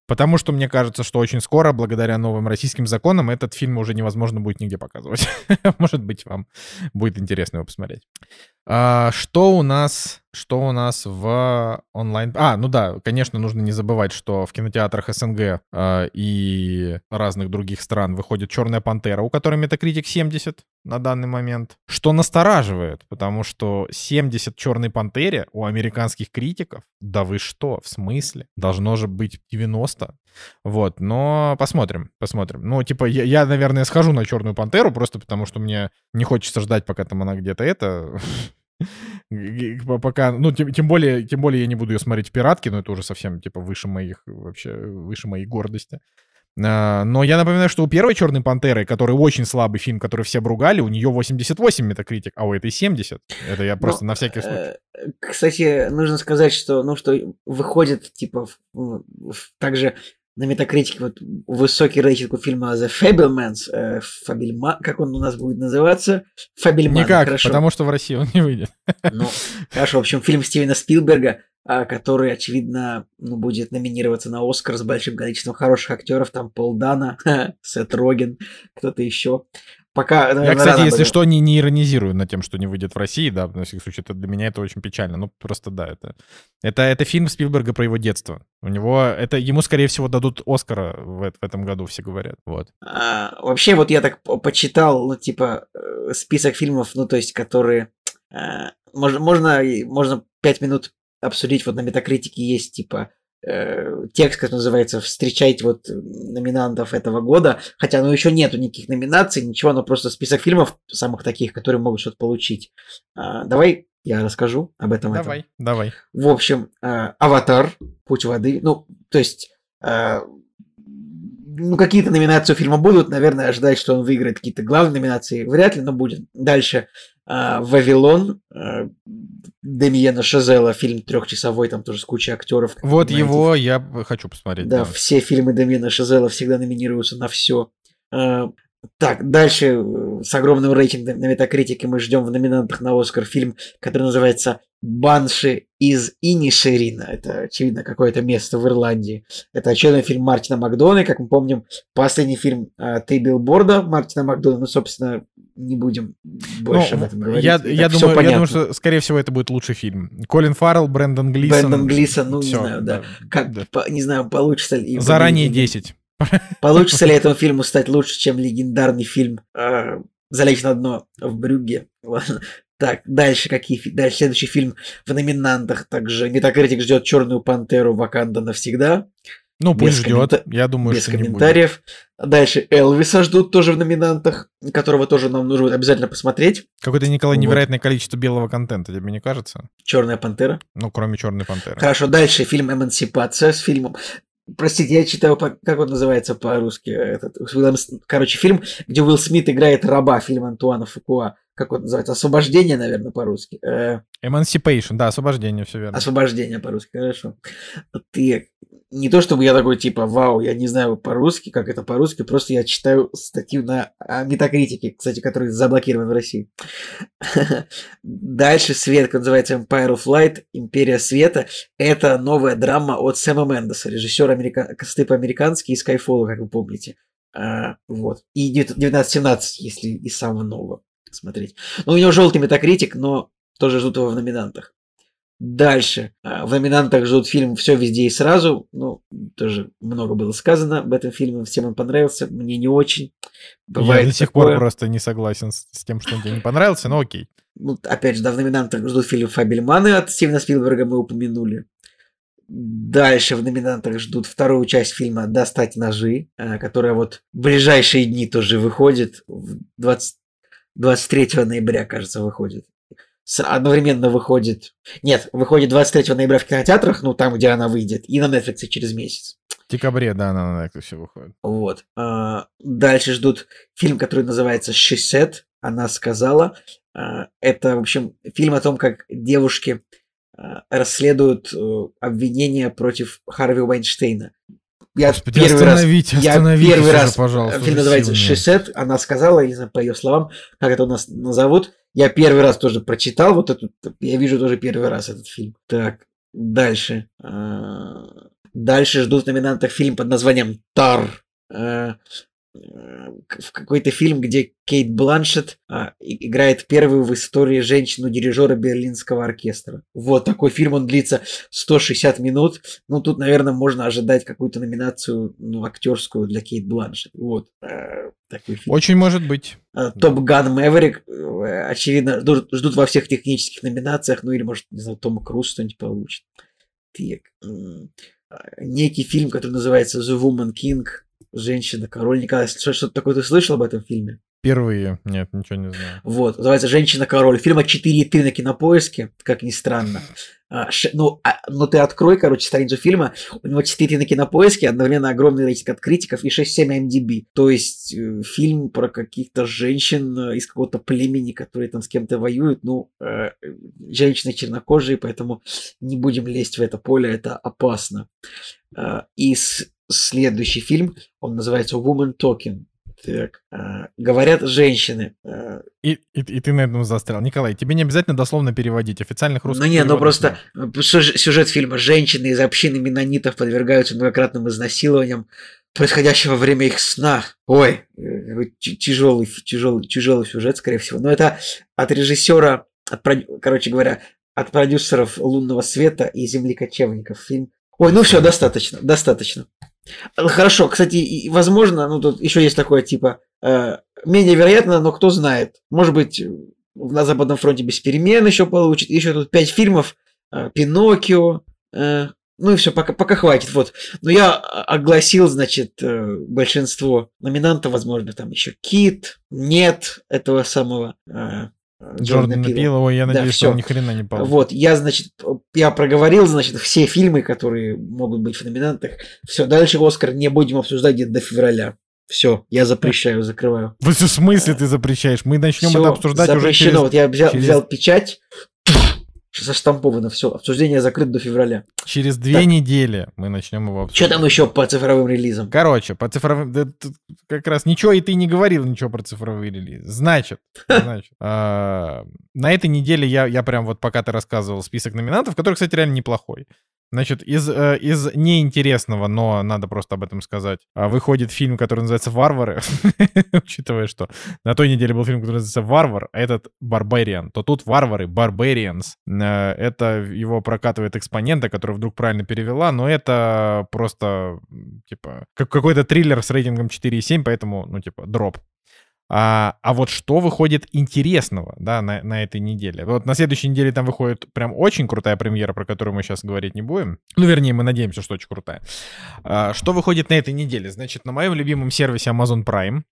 Потому что мне кажется, что очень скоро, благодаря новым российским законам, этот фильм уже невозможно будет нигде показывать. [laughs] Может быть, вам будет интересно его посмотреть. А, что у нас, что у нас в онлайн... А, ну да, конечно, нужно не забывать, что в кинотеатрах СНГ а, и разных других стран выходит «Черная пантера», у которой метакритик 70 на данный момент, что настораживает, потому что 70 «Черной пантере» у американских критиков, да вы что, в смысле? Должно же быть 90. Вот, но посмотрим, посмотрим. Ну, типа, я, я наверное, схожу на «Черную пантеру», просто потому что мне не хочется ждать, пока там она где-то это [laughs] пока, ну, тем, тем более, тем более я не буду ее смотреть в пиратке, но это уже совсем, типа, выше моих, вообще, выше моей гордости. А, но я напоминаю, что у первой «Черной пантеры», который очень слабый фильм, который все обругали, у нее 88 метакритик, а у этой 70. Это я просто но, на всякий случай. Э, кстати, нужно сказать, что, ну, что выходит, типа, в, в, также на метакритике вот высокий рейтинг у фильма The Fablemans, э, Фабельман, как он у нас будет называться? Фабельман. Никак, хорошо. потому что в России он не выйдет. Ну, хорошо, в общем, фильм Стивена Спилберга, а, который, очевидно, ну, будет номинироваться на Оскар с большим количеством хороших актеров, там Пол Дана, [laughs] Сет Роген, кто-то еще. Пока, наверное, Я, кстати, если что, не, не иронизирую над тем, что не выйдет в России, да, на всякий случай, это для меня это очень печально. Ну, просто да, это, это, это фильм Спилберга про его детство. У него, это, ему, скорее всего, дадут Оскара в, в этом году, все говорят, вот. А, вообще, вот я так почитал, ну, типа, э, список фильмов, ну, то есть, которые... А, можно, можно, можно пять минут обсудить, вот на Метакритике есть, типа, Э, текст, как называется, встречать вот номинантов этого года, хотя ну еще нету никаких номинаций, ничего, но просто список фильмов самых таких, которые могут что-то получить. А, давай я расскажу об этом. Давай, этом. давай. В общем, а, Аватар, Путь воды, ну, то есть ну, какие-то номинации у фильма будут. Наверное, ожидать, что он выиграет какие-то главные номинации, вряд ли, но будет. Дальше. Вавилон. Демиена Шазела, фильм трехчасовой, там тоже с кучей актеров. Вот его я хочу посмотреть. Да, да, все фильмы Демиена Шазела всегда номинируются на все. Так, дальше э, с огромным рейтингом на Метакритике мы ждем в номинантах на Оскар фильм, который называется «Банши из Инишерина». Это, очевидно, какое-то место в Ирландии. Это очередной фильм Мартина Макдона. Как мы помним, последний фильм э, «Ты билборда» Мартина Макдона. Ну, собственно, не будем больше ну, об этом говорить. Я, я, думаю, я думаю, что, скорее всего, это будет лучший фильм. Колин Фаррелл, Брэндон Глисон. Брэндон Глисон, ну, Всё, не знаю, да. да. Как, да. По, не знаю, получится ли... Заранее 10. [laughs] Получится ли этому фильму стать лучше, чем легендарный фильм э, «Залечь на дно в Брюгге»? Так, дальше какие дальше следующий фильм в номинантах также Метакритик ждет Черную пантеру Ваканда навсегда. Ну, пусть ждет. Коммента... Я думаю, без что комментариев. Не будет. Дальше Элвиса ждут тоже в номинантах, которого тоже нам нужно обязательно посмотреть. Какое-то, Николай, вот. невероятное количество белого контента, тебе не кажется? Черная пантера. Ну, кроме Черной пантеры. Хорошо, дальше фильм Эмансипация с фильмом. Простите, я читаю, как он называется по-русски. Этот, короче, фильм, где Уилл Смит играет раба, фильм Антуана Фукуа как он называется, освобождение, наверное, по-русски. Э, Emancipation, да, освобождение, все верно. Освобождение по-русски, хорошо. Ты не то чтобы я такой типа, вау, я не знаю по-русски, как это по-русски, просто я читаю статью на метакритике, кстати, который заблокирован в России. Дальше свет, называется Empire of Light, Империя Света. Это новая драма от Сэма Мендеса, режиссера америка... стыпа американский и Skyfall, как вы помните. А, вот. И 1917, если из самого нового смотреть. Ну, у него желтый метакритик, но тоже ждут его в номинантах. Дальше. А, в номинантах ждут фильм «Все везде и сразу». Ну, тоже много было сказано об этом фильме. Всем он понравился. Мне не очень. Бывает Я до сих такое. пор просто не согласен с, с тем, что он тебе не понравился, но окей. Ну, опять же, да, в номинантах ждут фильм «Фабельманы» от Стивена Спилберга, мы упомянули. Дальше в номинантах ждут вторую часть фильма «Достать ножи», а, которая вот в ближайшие дни тоже выходит. В 20, 23 ноября, кажется, выходит. Одновременно выходит... Нет, выходит 23 ноября в кинотеатрах, ну, там, где она выйдет, и на Netflix через месяц. В декабре, да, она на Netflix выходит. Вот. А, дальше ждут фильм, который называется «She Said», она сказала. А, это, в общем, фильм о том, как девушки а, расследуют э, обвинения против Харви Уайнштейна. Я Господи, первый остановите, раз, остановите я первый раз, пожалуйста. Фильм называется «Шесет», она сказала, или по ее словам, как это у нас назовут. Я первый раз тоже прочитал вот этот, я вижу тоже первый раз этот фильм. Так, дальше. А, Дальше ждут в номинантах фильм под названием «Тар». Э, в какой-то фильм, где Кейт Бланшет а, играет первую в истории женщину-дирижера Берлинского оркестра. Вот такой фильм, он длится 160 минут. Ну, тут, наверное, можно ожидать какую-то номинацию ну, актерскую для Кейт Бланшет. Вот э, такой фильм. Очень может быть. Топ Ган Мэверик, очевидно, ждут, ждут во всех технических номинациях, ну или, может, не знаю, Тома Круз что-нибудь получит. Так. Некий фильм, который называется The Woman King – Женщина, король Николай. Что-то такое ты слышал об этом фильме? Впервые. Нет, ничего не знаю. Вот. Называется «Женщина-король». Фильма 4,3 на кинопоиске, как ни странно. [laughs] А, ш, ну, а, ну, ты открой, короче, страницу фильма. У него 4 на кинопоиске, одновременно огромный рейтинг от критиков и 6,7 MDB. То есть э, фильм про каких-то женщин э, из какого-то племени, которые там с кем-то воюют. Ну, э, женщины чернокожие, поэтому не будем лезть в это поле, это опасно. Э, из следующий фильм, он называется Woman Talking. Так, э, говорят женщины. Э, и, и, и ты на этом застрял. Николай, тебе не обязательно дословно переводить официальных русских Ну не, ну просто нет. сюжет фильма. Женщины из общины менонитов подвергаются многократным изнасилованиям, происходящего во время их сна. Ой, тяжелый, тяжелый, тяжелый сюжет, скорее всего. Но это от режиссера, от, короче говоря, от продюсеров «Лунного света» и «Земли кочевников». Фильм Ой, ну все, достаточно, достаточно. Хорошо, кстати, возможно, ну тут еще есть такое типа э, менее вероятно, но кто знает. Может быть, на Западном фронте без перемен еще получит. Еще тут пять фильмов. Э, Пиноккио. Э, ну и все, пока, пока хватит. Вот. Но я огласил, значит, э, большинство номинантов, возможно, там еще Кит, нет этого самого э, Джордана Пила. Ой, я надеюсь, да, что он ни хрена не получит. Вот, я, значит, я проговорил, значит, все фильмы, которые могут быть в номинантах. Все, дальше Оскар не будем обсуждать где-то до февраля. Все, я запрещаю, закрываю. В смысле ты запрещаешь? Мы начнем Всё, это обсуждать запрещено. уже через... Вот я взял, через... взял печать, заштамповано, все, обсуждение закрыто до февраля. Через две так. недели мы начнем его обсуждать. Что там еще по цифровым релизам? Короче, по цифровым... Да, как раз ничего, и ты не говорил ничего про цифровые релизы. Значит, [laughs] значит а, на этой неделе я, я прям вот пока ты рассказывал список номинантов, который, кстати, реально неплохой. Значит, из, э, из неинтересного, но надо просто об этом сказать, а, выходит фильм, который называется «Варвары», [laughs] учитывая, что на той неделе был фильм, который называется «Варвар», а этот «Барбариан», то тут «Варвары», «Барбарианс». Э, это его прокатывает экспонента, которая вдруг правильно перевела, но это просто, типа, как какой-то триллер с рейтингом 4,7, поэтому, ну, типа, дроп. А, а вот что выходит интересного, да, на, на этой неделе? Вот на следующей неделе там выходит прям очень крутая премьера, про которую мы сейчас говорить не будем. Ну, вернее, мы надеемся, что очень крутая. А, что выходит на этой неделе? Значит, на моем любимом сервисе Amazon Prime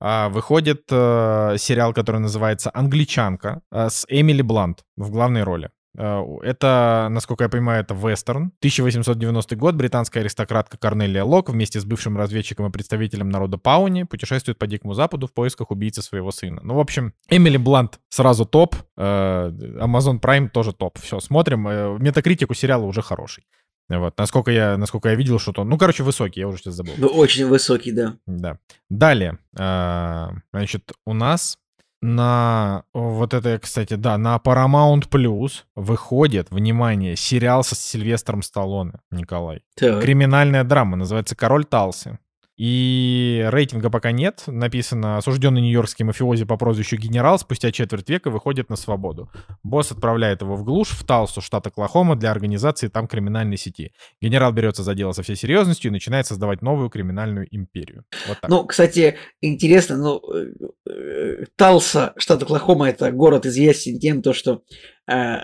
а, выходит а, сериал, который называется «Англичанка» а, с Эмили Блант в главной роли. Э, это, насколько я понимаю, это вестерн. 1890 год. Британская аристократка Корнелия Лок вместе с бывшим разведчиком и представителем народа Пауни путешествует по Дикому Западу в поисках убийцы своего сына. Ну, в общем, Эмили Блант сразу топ. Э, Amazon Prime тоже топ. Все, смотрим. Э, метакритику сериала уже хороший. Вот, насколько я, насколько я видел, что-то... Ну, короче, высокий, я уже сейчас забыл. Ну, очень высокий, да. Да. Далее. Значит, у нас на вот это, кстати, да, на Paramount Plus выходит, внимание, сериал со Сильвестром Сталлоне, Николай. Так. Криминальная драма, называется «Король Талси». И рейтинга пока нет. Написано, осужденный нью-йоркский мафиози по прозвищу Генерал спустя четверть века выходит на свободу. Босс отправляет его в глушь, в Талсу, штат Оклахома, для организации там криминальной сети. Генерал берется за дело со всей серьезностью и начинает создавать новую криминальную империю. Вот так. Ну, кстати, интересно, ну, э, э, Талса, штат Оклахома, это город известен тем, то, что э,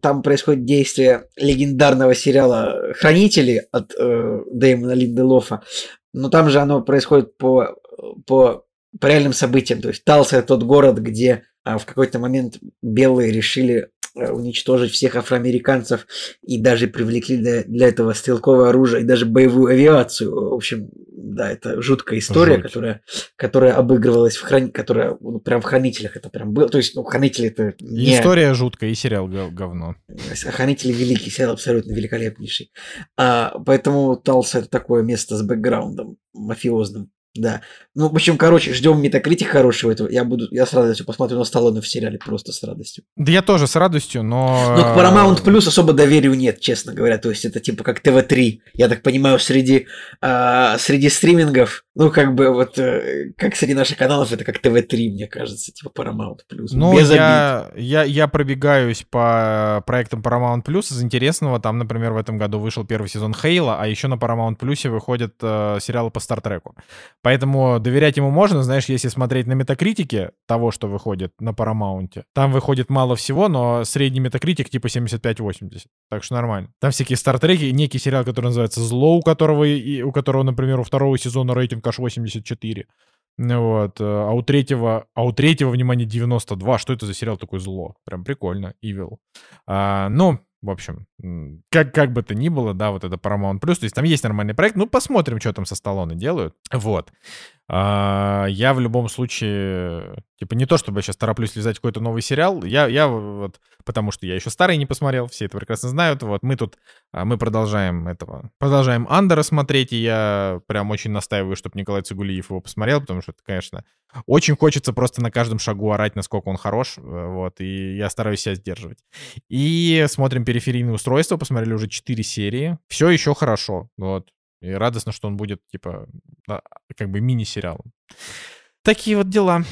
там происходит действие легендарного сериала «Хранители» от э, Дэймона Линделофа но там же оно происходит по, по, по реальным событиям. То есть Талса – это тот город, где а, в какой-то момент белые решили уничтожить всех афроамериканцев и даже привлекли для, для этого стрелковое оружие и даже боевую авиацию. В общем, да, это жуткая история, которая, которая обыгрывалась в храни... которая ну, прям в хранителях это прям было. То есть, ну, хранители это не... История жуткая, и сериал говно. Хранители великий, сериал абсолютно великолепнейший. А, поэтому Талса это такое место с бэкграундом мафиозным. Да. Ну, в общем, короче, ждем метакритик хорошего этого. Я буду, я с радостью посмотрю на Сталлоне в сериале, просто с радостью. Да я тоже с радостью, но... Но к Paramount Plus особо доверию нет, честно говоря. То есть это типа как ТВ-3. Я так понимаю, среди, а, среди стримингов, ну, как бы вот, э, как среди наших каналов, это как ТВ-3, мне кажется, типа Paramount Plus. Ну, я, я, я пробегаюсь по проектам Paramount Plus из интересного. Там, например, в этом году вышел первый сезон Хейла, а еще на Paramount Plus выходят э, сериалы по Стартреку. Поэтому доверять ему можно, знаешь, если смотреть на метакритике того, что выходит на Paramount, там выходит мало всего, но средний метакритик типа 75-80. Так что нормально. Там всякие стартреки, некий сериал, который называется «Зло», у которого, и, у которого, например, у второго сезона рейтинг аж 84. Вот. А у третьего, а у третьего, внимание, 92. Что это за сериал такое зло? Прям прикольно. Evil. А, ну, в общем, как, как бы то ни было, да, вот это Paramount то есть там есть нормальный проект, ну, посмотрим, что там со Сталлоне делают. Вот. А, я в любом случае, типа, не то чтобы я сейчас тороплюсь лизать какой-то новый сериал, я, я вот, потому что я еще старый не посмотрел, все это прекрасно знают, вот, мы тут, а, мы продолжаем этого, продолжаем Андера смотреть, и я прям очень настаиваю, чтобы Николай Цигулиев его посмотрел, потому что это, конечно, очень хочется просто на каждом шагу орать, насколько он хорош, э, вот, и я стараюсь себя сдерживать. И смотрим периферийные устройства, посмотрели уже 4 серии, все еще хорошо, вот, и радостно, что он будет, типа, как бы мини-сериалом. Такие вот дела.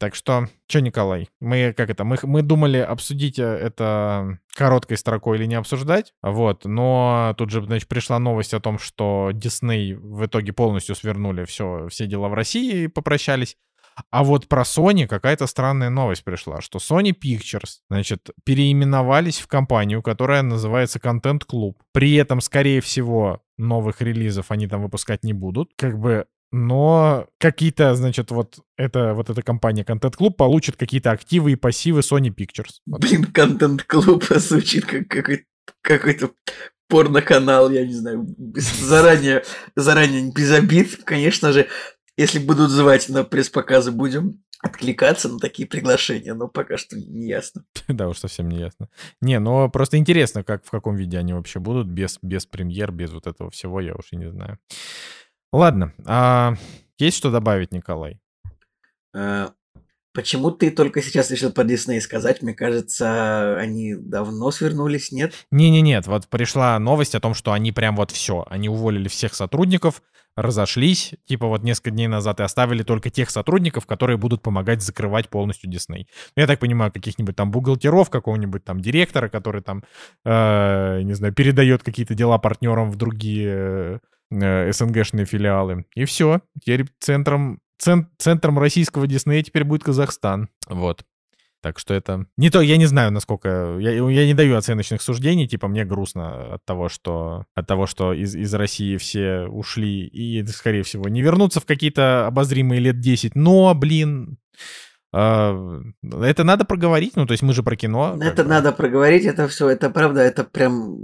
Так что, что, Николай, мы как это, мы, мы думали обсудить э, это короткой строкой или не обсуждать, вот, но тут же, значит, пришла новость о том, что Дисней в итоге полностью свернули все, все дела в России и попрощались. А вот про Sony какая-то странная новость пришла, что Sony Pictures, значит, переименовались в компанию, которая называется Content Club. При этом, скорее всего, новых релизов они там выпускать не будут. Как бы но какие-то, значит, вот эта, вот эта компания Content Club получит какие-то активы и пассивы Sony Pictures. Блин, Content Club звучит как какой-то какой-то порно-канал, я не знаю, заранее, заранее без обид, конечно же, если будут звать на пресс-показы, будем откликаться на такие приглашения, но пока что не ясно. [laughs] Да уж совсем не ясно. Не, но просто интересно, как в каком виде они вообще будут, без, без премьер, без вот этого всего, я уж и не знаю. Ладно, а есть что добавить, Николай? А, почему ты только сейчас решил по Дисней сказать? Мне кажется, они давно свернулись, нет? Не-не-нет, вот пришла новость о том, что они прям вот все, они уволили всех сотрудников, разошлись, типа вот несколько дней назад, и оставили только тех сотрудников, которые будут помогать закрывать полностью Дисней. Ну, я так понимаю, каких-нибудь там бухгалтеров, какого-нибудь там директора, который там, э, не знаю, передает какие-то дела партнерам в другие э, СНГшные филиалы. И все. Теперь центром, цен, центром российского Диснея теперь будет Казахстан. Вот. Так что это... Не то, я не знаю, насколько... Я, я не даю оценочных суждений, типа мне грустно от того, что, от того, что из, из России все ушли и, скорее всего, не вернутся в какие-то обозримые лет 10. Но, блин, э, это надо проговорить, ну, то есть мы же про кино. Это надо проговорить, это все, это правда, это прям,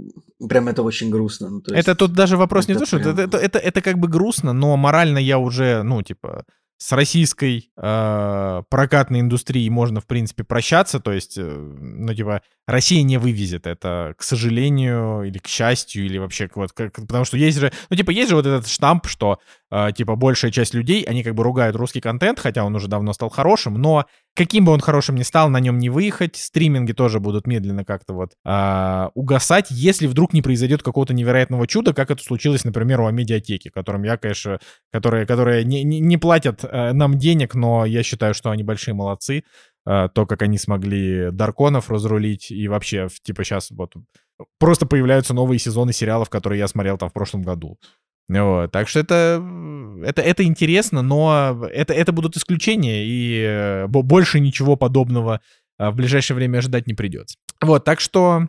прям это очень грустно. Ну, есть, это тут даже вопрос не то, что прям... это, это, это, это как бы грустно, но морально я уже, ну, типа, с российской э, прокатной индустрией можно, в принципе, прощаться. То есть, э, ну, типа, Россия не вывезет это, к сожалению, или к счастью, или вообще, вот, как, потому что есть же, ну, типа, есть же вот этот штамп, что, э, типа, большая часть людей, они как бы ругают русский контент, хотя он уже давно стал хорошим, но каким бы он хорошим ни стал, на нем не выехать, стриминги тоже будут медленно как-то вот э, угасать, если вдруг не произойдет какого-то невероятного чуда, как это случилось, например, у Амедиатеки, которым я, конечно, которые, которые не, не, не платят э, нам денег, но я считаю, что они большие молодцы, Э, то, как они смогли Дарконов разрулить, и вообще, типа, сейчас вот просто появляются новые сезоны сериалов, которые я смотрел там в прошлом году. Вот, так что это, это, это интересно, но это, это будут исключения, и э, больше ничего подобного э, в ближайшее время ожидать не придется. Вот, так что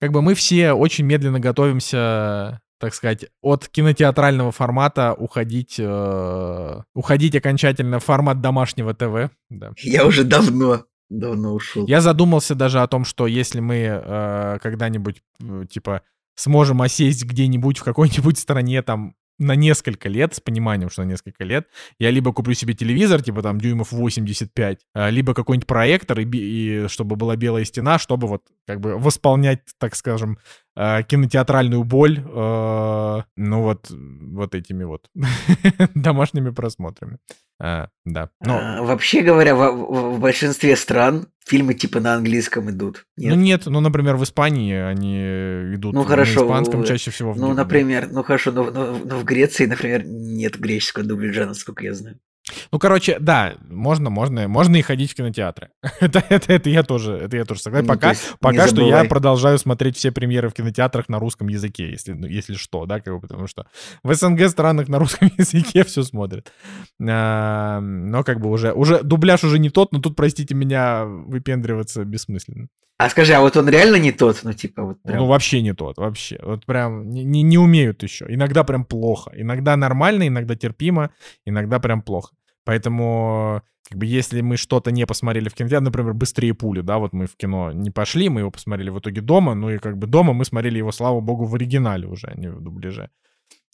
как бы мы все очень медленно готовимся так сказать, от кинотеатрального формата уходить, э, уходить окончательно в формат домашнего ТВ. Да. Я уже давно, давно ушел. Я задумался даже о том, что если мы э, когда-нибудь, э, типа, сможем осесть где-нибудь в какой-нибудь стране, там, на несколько лет, с пониманием, что на несколько лет, я либо куплю себе телевизор, типа там дюймов 85, а, либо какой-нибудь проектор, и, и чтобы была белая стена, чтобы вот как бы восполнять, так скажем, кинотеатральную боль, э, ну вот, вот этими вот [laughs] домашними просмотрами. А, да. Но... А, вообще говоря, в, в, в большинстве стран фильмы типа на английском идут. Нет? Ну нет, ну, например, в Испании они идут ну, хорошо, на испанском чаще всего. В ну, например, ну хорошо, но, но, но в Греции, например, нет греческого дубляжа, насколько я знаю. Ну, короче, да, можно, можно, можно и ходить в кинотеатры. [laughs] это, это, это я тоже, это я тоже согласен. Ну, пока, пока что я продолжаю смотреть все премьеры в кинотеатрах на русском языке, если, ну, если что, да, как бы, потому что в СНГ странах на русском [laughs] языке все смотрят. А, но как бы уже, уже дубляж уже не тот, но тут, простите меня, выпендриваться бессмысленно. А скажи, а вот он реально не тот? Ну, типа, вот прям... Ну, вообще не тот, вообще. Вот прям не, не, не умеют еще. Иногда прям плохо. Иногда нормально, иногда терпимо, иногда прям плохо. Поэтому, как бы, если мы что-то не посмотрели в кинотеатре, например, «Быстрее пули», да, вот мы в кино не пошли, мы его посмотрели в итоге дома, ну и как бы дома мы смотрели его, слава богу, в оригинале уже, а не в дубляже.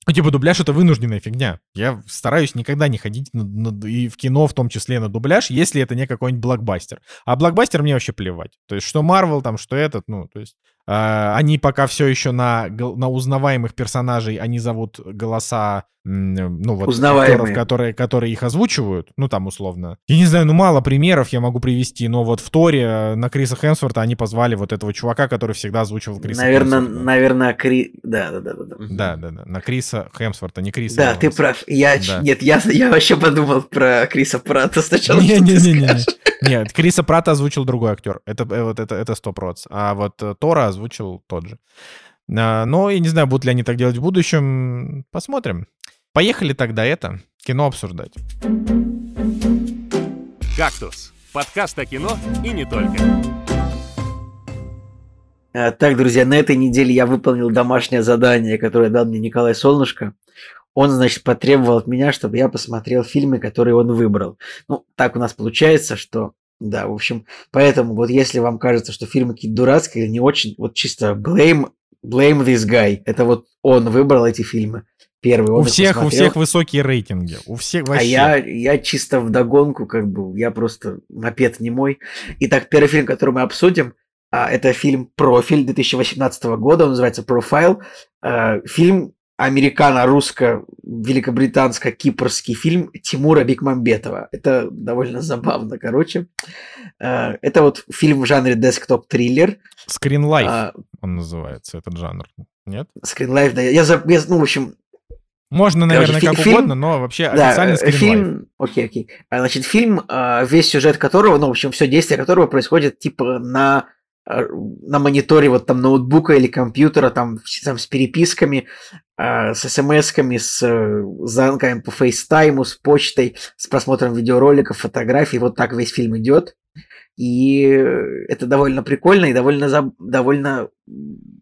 Ну, типа, дубляж — это вынужденная фигня. Я стараюсь никогда не ходить на, на, и в кино, в том числе на дубляж, если это не какой-нибудь блокбастер. А блокбастер мне вообще плевать. То есть, что Марвел там, что этот, ну, то есть... Э, они пока все еще на, на узнаваемых персонажей, они зовут голоса ну вот актеров, которые, которые их озвучивают, ну там условно. Я не знаю, ну мало примеров я могу привести, но вот в Торе э, на Криса Хемсворта они позвали вот этого чувака, который всегда озвучивал Криса Наверное, Хемсворта. наверное, Кри... Да, да, да, да. Да, да, да. На Криса Хемсворта, не Криса. Да, ты прав. Я, да. Нет, я, я вообще подумал про Криса Прата сначала. Не, не, не, не, не. Нет, Криса Прата озвучил другой актер. Это э, вот это это сто проц. А вот э, Тора озвучил тот же. А, но я не знаю, будут ли они так делать в будущем. Посмотрим. Поехали тогда это, кино обсуждать. «Кактус» — подкаст о кино и не только. А, так, друзья, на этой неделе я выполнил домашнее задание, которое дал мне Николай Солнышко. Он, значит, потребовал от меня, чтобы я посмотрел фильмы, которые он выбрал. Ну, так у нас получается, что да, в общем, поэтому вот если вам кажется, что фильмы какие-то дурацкие или не очень, вот чисто blame, blame this guy. Это вот он выбрал эти фильмы. Первый у всех, у всех высокие рейтинги. У всех вообще. А я, я чисто в догонку, как бы, я просто мопед не мой. Итак, первый фильм, который мы обсудим, а, это фильм «Профиль» 2018 года, он называется «Профайл». А, фильм американо-русско-великобританско-кипрский фильм Тимура Бекмамбетова. Это довольно забавно, короче. А, это вот фильм в жанре десктоп-триллер. Screen Life он называется, этот жанр. Нет? Screen Life, да. Я, я, ну, в общем, можно, наверное, Короче, как фильм, угодно, но вообще да, официально скринлайф. Фильм, окей, окей. А, значит, фильм, а, весь сюжет которого, ну, в общем, все действие которого происходит, типа, на а, на мониторе вот там ноутбука или компьютера, там, там с переписками, с смс-ками, с звонками по фейстайму, с почтой, с просмотром видеороликов, фотографий. Вот так весь фильм идет. И это довольно прикольно и довольно, довольно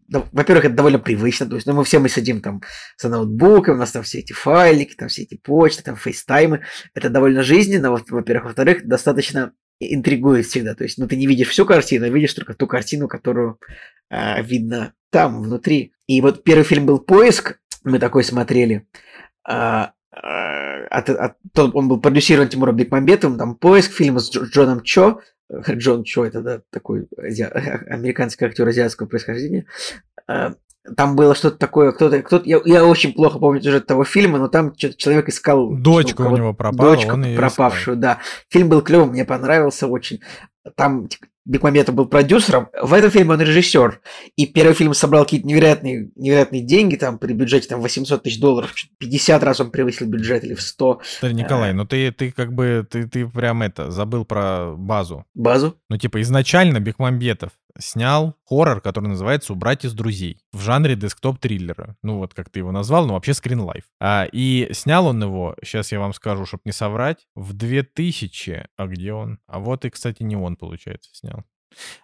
во-первых, это довольно привычно, то есть, ну, мы все мы сидим там за ноутбуком, у нас там все эти файлики, там все эти почты, там фейстаймы, это довольно жизненно, во-первых, во-вторых, достаточно интригует всегда, то есть, ну, ты не видишь всю картину, а видишь только ту картину, которую э, видно там, внутри. И вот первый фильм был «Поиск», мы такой смотрели, а, а, от, от, он был продюсирован Тимуром Бекмамбетовым, там «Поиск», фильм с Джоном Чо, Джон Чо, это да, такой ази... американский актер азиатского происхождения. Там было что-то такое, кто-то, кто-то, я, я очень плохо помню сюжет того фильма, но там что-то человек искал дочку у него пропала, дочку пропавшую, искал. да. Фильм был клевый, мне понравился очень. Там Бекмамбетов был продюсером, в этом фильме он режиссер. И первый фильм собрал какие-то невероятные, невероятные деньги, там при бюджете там 800 тысяч долларов, 50 раз он превысил бюджет или в 100. Смотри, Николай, а... ну ты, ты как бы, ты, ты прям это, забыл про базу. Базу? Ну типа изначально Бекмамбетов снял хоррор, который называется «Убрать из друзей» в жанре десктоп-триллера. Ну вот как ты его назвал, но вообще скринлайф. А, и снял он его, сейчас я вам скажу, чтобы не соврать, в 2000... А где он? А вот и, кстати, не он, получается, снял.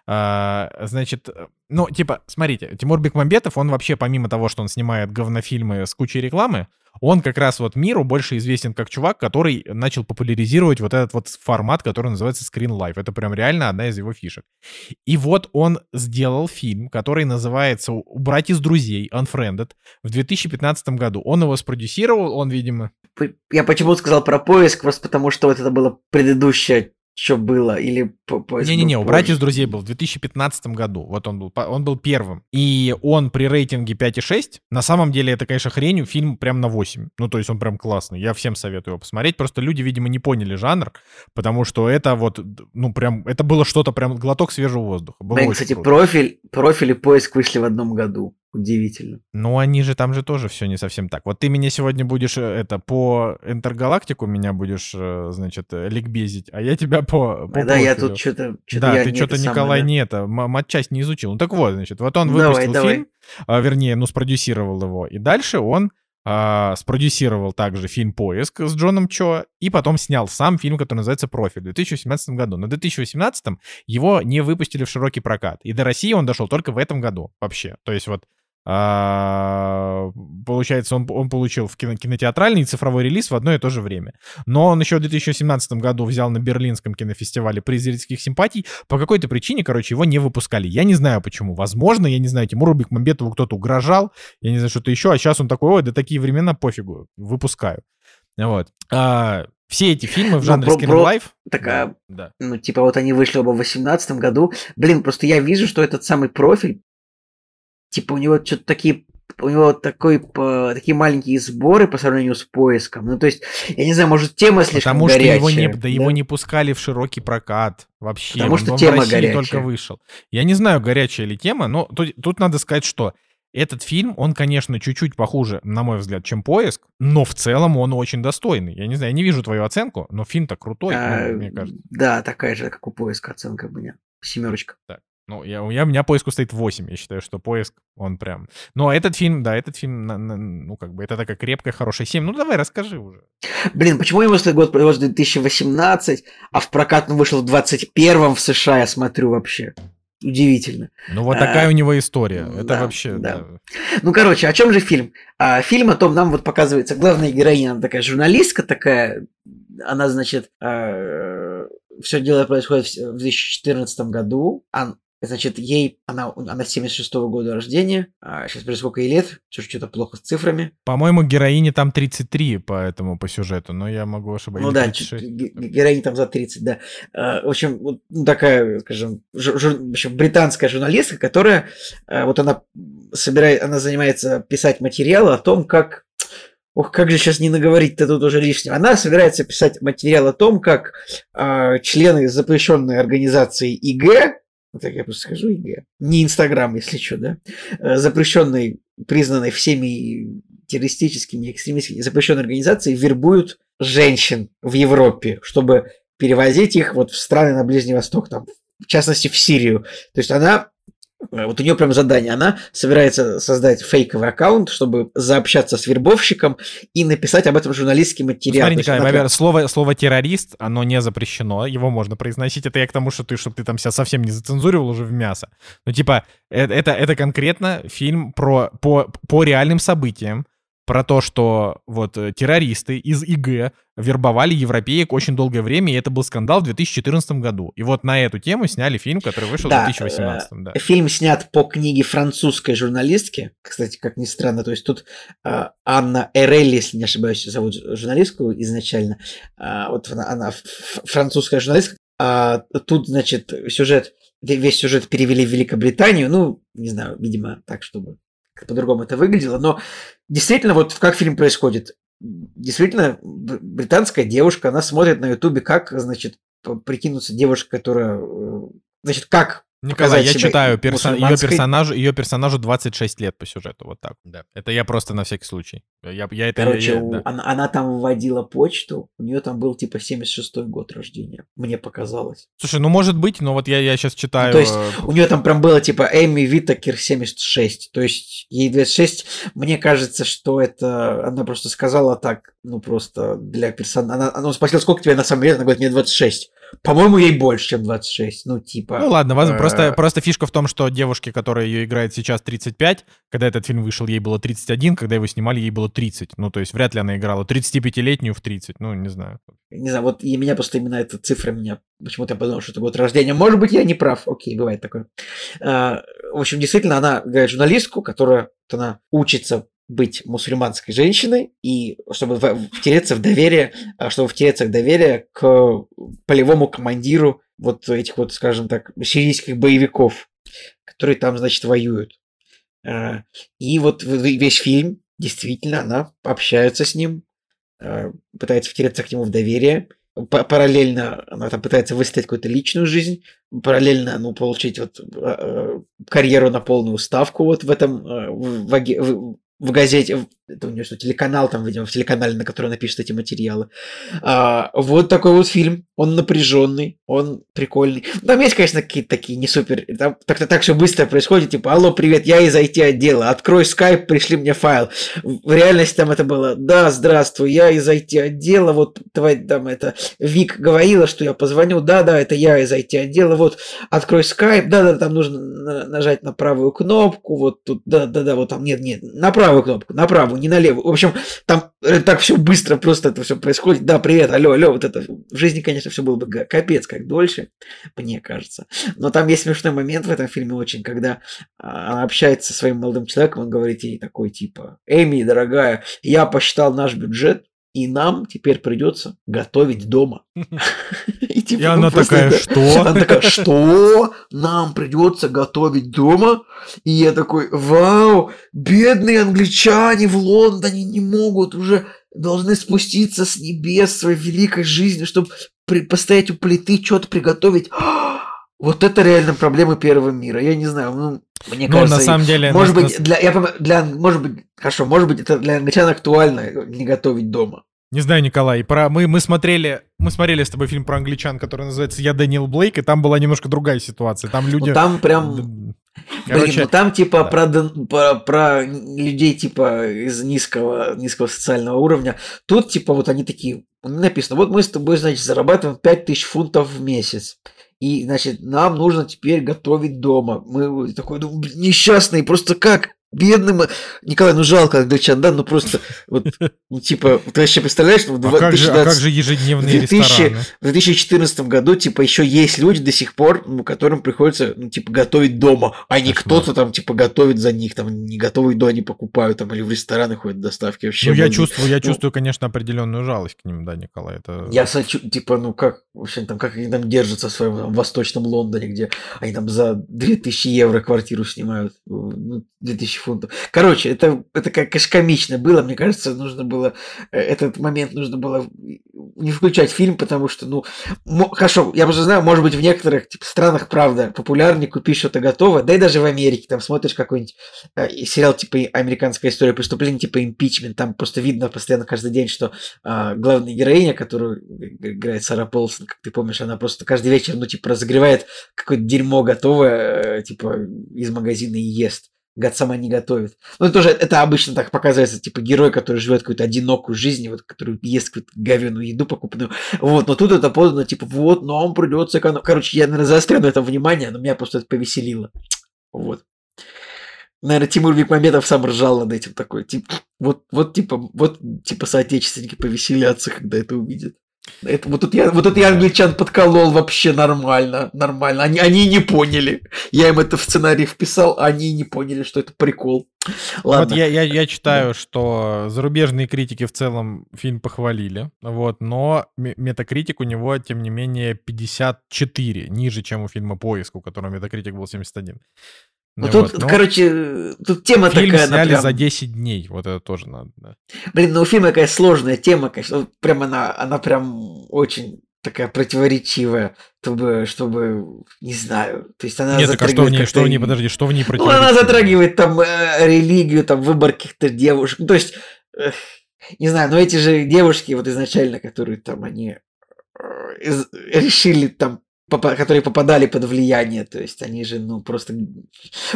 А, значит, ну, типа, смотрите, Тимур Бекмамбетов, он вообще, помимо того, что он снимает говнофильмы с кучей рекламы, он как раз вот миру больше известен как чувак, который начал популяризировать вот этот вот формат, который называется Screen Life. Это прям реально одна из его фишек. И вот он сделал фильм, который называется «Убрать из друзей», Unfriended, в 2015 году. Он его спродюсировал, он, видимо... Я почему сказал про поиск, просто потому что вот это была предыдущая что было? Или Не-не-не, был у «Братьев из друзей» был в 2015 году. Вот он был, он был первым. И он при рейтинге 5,6. На самом деле это, конечно, хрень. Фильм прям на 8. Ну, то есть он прям классный. Я всем советую его посмотреть. Просто люди, видимо, не поняли жанр, потому что это вот, ну, прям, это было что-то прям глоток свежего воздуха. Было очень кстати, круто. профиль, профиль и поиск вышли в одном году. Удивительно. Ну, они же там же тоже все не совсем так. Вот ты меня сегодня будешь, э, это, по Интергалактику меня будешь, э, значит, э, ликбезить, а я тебя по, по да, я тут что-то... Да, ты что-то, Николай, не это, матчасть не изучил. Ну так вот, значит, вот он выпустил давай. фильм, а, вернее, ну, спродюсировал его, и дальше он а, спродюсировал также фильм «Поиск» с Джоном Чо, и потом снял сам фильм, который называется «Профиль» в 2018 году. Но в 2018 его не выпустили в широкий прокат, и до России он дошел только в этом году вообще. То есть вот а, получается, он, он получил в кино- кинотеатральный и цифровой релиз в одно и то же время. Но он еще в 2017 году взял на Берлинском кинофестивале приз зрительских симпатий. По какой-то причине, короче, его не выпускали. Я не знаю почему. Возможно, я не знаю, Тимуру Бекмамбетову кто-то угрожал, я не знаю, что-то еще, а сейчас он такой, ой, да такие времена, пофигу, выпускаю. Вот. А, все эти фильмы в Ну, жанре скин про- лайф. Так, а, да. ну, типа, вот они вышли оба в 2018 году. Блин, просто я вижу, что этот самый профиль, типа, у него что-то такие у него такой, по- такие маленькие сборы по сравнению с поиском. Ну, то есть, я не знаю, может, тема слишком Потому что горячая. его не, да, его не пускали в широкий прокат вообще. Потому Он- что он тема горячая. только вышел. Я не знаю, горячая ли тема, но тут, тут надо сказать, что этот фильм, он, конечно, чуть-чуть похуже, на мой взгляд, чем «Поиск», но в целом он очень достойный. Я не знаю, я не вижу твою оценку, но фильм-то крутой, ну, А, мне кажется. Да, такая же, как у поиска оценка у меня. Семерочка. Ну, я, у, меня, у меня поиску стоит 8. Я считаю, что поиск, он прям... Но этот фильм, да, этот фильм, ну, как бы, это такая крепкая, хорошая 7. Ну, давай, расскажи уже. Блин, почему его год производства 2018, а в прокат он вышел в 21 в США, я смотрю вообще. Удивительно. Ну, вот А, такая у него история. Это да, вообще, да. да. Ну, короче, о чем же фильм? А, фильм о том, нам вот показывается главная героиня, она такая журналистка такая, она, значит, все дело происходит в с- в 2014 году, а, значит, ей, она, она 76 года рождения, сейчас скажу, сколько ей лет, что-то плохо с цифрами, По-моему, героине там 33 по этому, по сюжету, но я могу ошибаться. Ну да, 36. чуть- ге- ге- героиня там за 30, да. Э, В общем, вот, такая, скажем, жур- в общем, британская журналистка, которая, э, вот она собирает, она занимается писать материалы о том, как Ох, как же сейчас не наговорить-то тут уже лишнего. Она собирается писать материал о том, как э, члены запрещенной организации ИГ, так я просто скажу ИГ, не Инстаграм, если что, да, э, запрещенной, признанной всеми террористическими, экстремистскими, запрещенной организацией, вербуют женщин в Европе, чтобы перевозить их вот в страны на Ближний Восток, там, в частности, в Сирию. То есть она вот у нее прям задание. Она собирается создать фейковый аккаунт, чтобы заобщаться с вербовщиком и написать об этом журналистский материал. Смотри, Николай, она прям- слово, слово террорист, оно не запрещено, его можно произносить. Это я к тому, что ты, чтобы ты там себя совсем не зацензуривал уже в мясо. Ну, типа, э- это, это конкретно фильм про, по, по реальным событиям, про то, что вот э, террористы из ИГ вербовали европеек очень долгое время, и это был скандал в 2014 году. И вот на эту тему сняли фильм, который вышел Да, в 2018. Да. Фильм снят по книге французской журналистки. Кстати, как ни странно, то есть тут э, Анна Эрелли, если не ошибаюсь, зовут журналистку изначально. А, вот она, она французская журналистка. А тут, значит, сюжет, ве- весь сюжет перевели в Великобританию. Ну, не знаю, видимо, так, чтобы по-другому это выглядело. Но действительно, вот как фильм происходит. Действительно, британская девушка, она смотрит на Ютубе, как, значит, прикинуться девушка, которая, э, значит, как Николай, я себя читаю, персон... ее, персонажу, ее персонажу 26 лет по сюжету, вот так. Да. Это я просто на всякий случай. Я, я это... Короче, я- у- да. она, она там вводила почту, у нее там был типа 76-й год рождения, мне показалось. Слушай, ну может быть, но вот я, я сейчас читаю... то есть э, У нее там прям было типа Эми Витакер 76, то есть ей 26. Мне кажется, что это она просто сказала так, ну просто для персонажа. Она, она спросила, сколько тебе на самом деле, она говорит, мне 26. По-моему, ей больше, чем 26. Ну, типа... Ну ладно, возможно, э, просто, просто фишка в том, что девушке, которая ее играет сейчас 35, когда этот фильм вышел, ей было 31, когда его снимали, ей было 30. Ну, то есть вряд ли она играла 35-летнюю в 30, ну, не знаю. Не знаю, вот и меня просто именно эта цифра меня почему-то я подумал, что это год рождения. Может быть, я не прав. Окей, бывает такое. А, В общем, действительно, она играет журналистку, которая вот она учится быть мусульманской женщиной и чтобы втереться в доверие, а, чтобы втереться в доверие к полевому командиру вот этих вот, скажем так, сирийских боевиков, которые там, значит, воюют. А, И вот весь фильм, действительно, она общается с ним, а, пытается втереться к нему в доверие. Параллельно она там пытается выстроить какую-то личную жизнь, параллельно, ну, получить вот карьеру на полную ставку вот в этом, в, в в- газете, это у нее что, телеканал там, видимо, в телеканале, на который она эти материалы. А, вот такой вот фильм, он напряженный, он прикольный. Там есть, конечно, какие-то такие не супер, там так-то так все быстро происходит, типа, алло, привет, я из IT-отдела, открой скайп, пришли мне файл. В реальности там это было, да, здравствуй, я из IT-отдела, вот твоя там это, Вик говорила, что я позвоню, да-да, это я из IT-отдела, вот, открой скайп, да-да, там нужно на- нажать на правую кнопку, вот тут, да-да-да, вот там, нет, нет, на правую кнопку, на правую, не на левую. В общем, там э, так все быстро просто это все происходит. Да, привет, алло, алло, вот это. В жизни, конечно, все было бы капец как дольше, мне кажется. Но там есть смешной момент в этом фильме очень, когда а, она общается со своим молодым человеком, он говорит ей такой, типа, Эми, дорогая, я посчитал наш бюджет, и нам теперь придется готовить дома. [laughs] И, типа, И ну, она такая, это- что? она такая, что? Нам придется готовить дома? И я такой, вау, бедные англичане в Лондоне не могут уже, должны спуститься с небес своей великой жизни, чтобы постоять у плиты, что-то приготовить. Вот это реально проблемы первого мира. Я не знаю, ну, мне Ну, кажется, на самом деле... может на- быть, для, я понимаю, для, может быть, хорошо, может быть, это для англичан актуально не готовить дома. Не знаю, Николай, про... мы, мы, смотрели, мы смотрели с тобой фильм про англичан, который называется «Я Дэниел Блейк», и там была немножко другая ситуация. Там люди... Ну, там прям Д- Блин, Короче, ну там типа да. про, про, про людей типа из низкого, низкого социального уровня. Тут типа вот они такие, написано, вот мы с тобой, значит, зарабатываем 5000 фунтов в месяц. И, значит, нам нужно теперь готовить дома. Мы такой, ну, несчастные, просто как? Бедным. Николай, ну жалко англичан, да? Ну просто, вот, ну типа, ты вообще представляешь, ну, а как, же, а как 2019 же ежедневные 2000 рестораны? в 2014 году, типа, еще есть люди до сих пор, ну, которым приходится, ну, типа, готовить дома, а не кто-то там, типа, готовит за них, там, не готовую еду они покупают, там, или в рестораны ходят доставки вообще. Ну, я чувствую, я Ну, чувствую, конечно, определенную жалость к ним, да, Николай. Это... Я сочу, типа, ну как, в общем, там, как они там держатся в своем там, восточном Лондоне, где они там за 2000 евро квартиру снимают, ну, 2000 фунтов. Короче, это, это как, конечно, комично было, мне кажется, нужно было, э, этот момент нужно было не включать фильм, потому что, ну, хорошо, я уже знаю, может быть, в некоторых типа, странах, правда, популярнее купить что-то готовое, да и даже в Америке, там смотришь какой-нибудь э, сериал типа «Американская история преступлений», типа «Импичмент», там просто видно постоянно каждый день, что а, главная героиня, которую играет Сара Полсон, как ты помнишь, она просто каждый вечер, ну, типа, разогревает какое-то дерьмо готовое, э, типа, из магазина и ест. Сама не готовит. Ну, это тоже, это обычно так показывается, типа, герой, который живет какую-то одинокую жизнь, вот, который ест какую-то говяную еду покупную. Вот, но тут это подано, типа, вот, нам придется эконом... Короче, я, наверное, заострю на это внимание, но меня просто это повеселило. Вот. Наверное, Тимур Бекмамбетов сам ржал над этим такой. Типа, вот, вот, типа, вот, типа, соотечественники повеселятся, когда это увидят. Это, вот тут я, вот это я англичан подколол вообще нормально, нормально. Они, они не поняли. Я им это в сценарий вписал, а они не поняли, что это прикол. Ладно. Вот я, я, я читаю, что зарубежные критики в целом фильм похвалили, вот, но ме- метакритик у него, тем не менее, 54, ниже, чем у фильма «Поиск», у которого метакритик был 71. Ну, Ну тут, вот, но короче, тут тема фильм такая. сняли прям- за 10 дней, вот это тоже надо. да. Блин, ну у фильма такая сложная тема, конечно. Прям она, она прям очень такая противоречивая, чтобы, чтобы, не знаю, то есть она Нет, так а что в ней, затрагивает что в ней, подожди, что в ней Ну, она затрагивает там э, религию, там выбор каких-то девушек. Ну, то есть, эх, не знаю, но эти же девушки вот изначально, которые там, они э, решили там, которые попадали под влияние, то есть они же, ну, просто...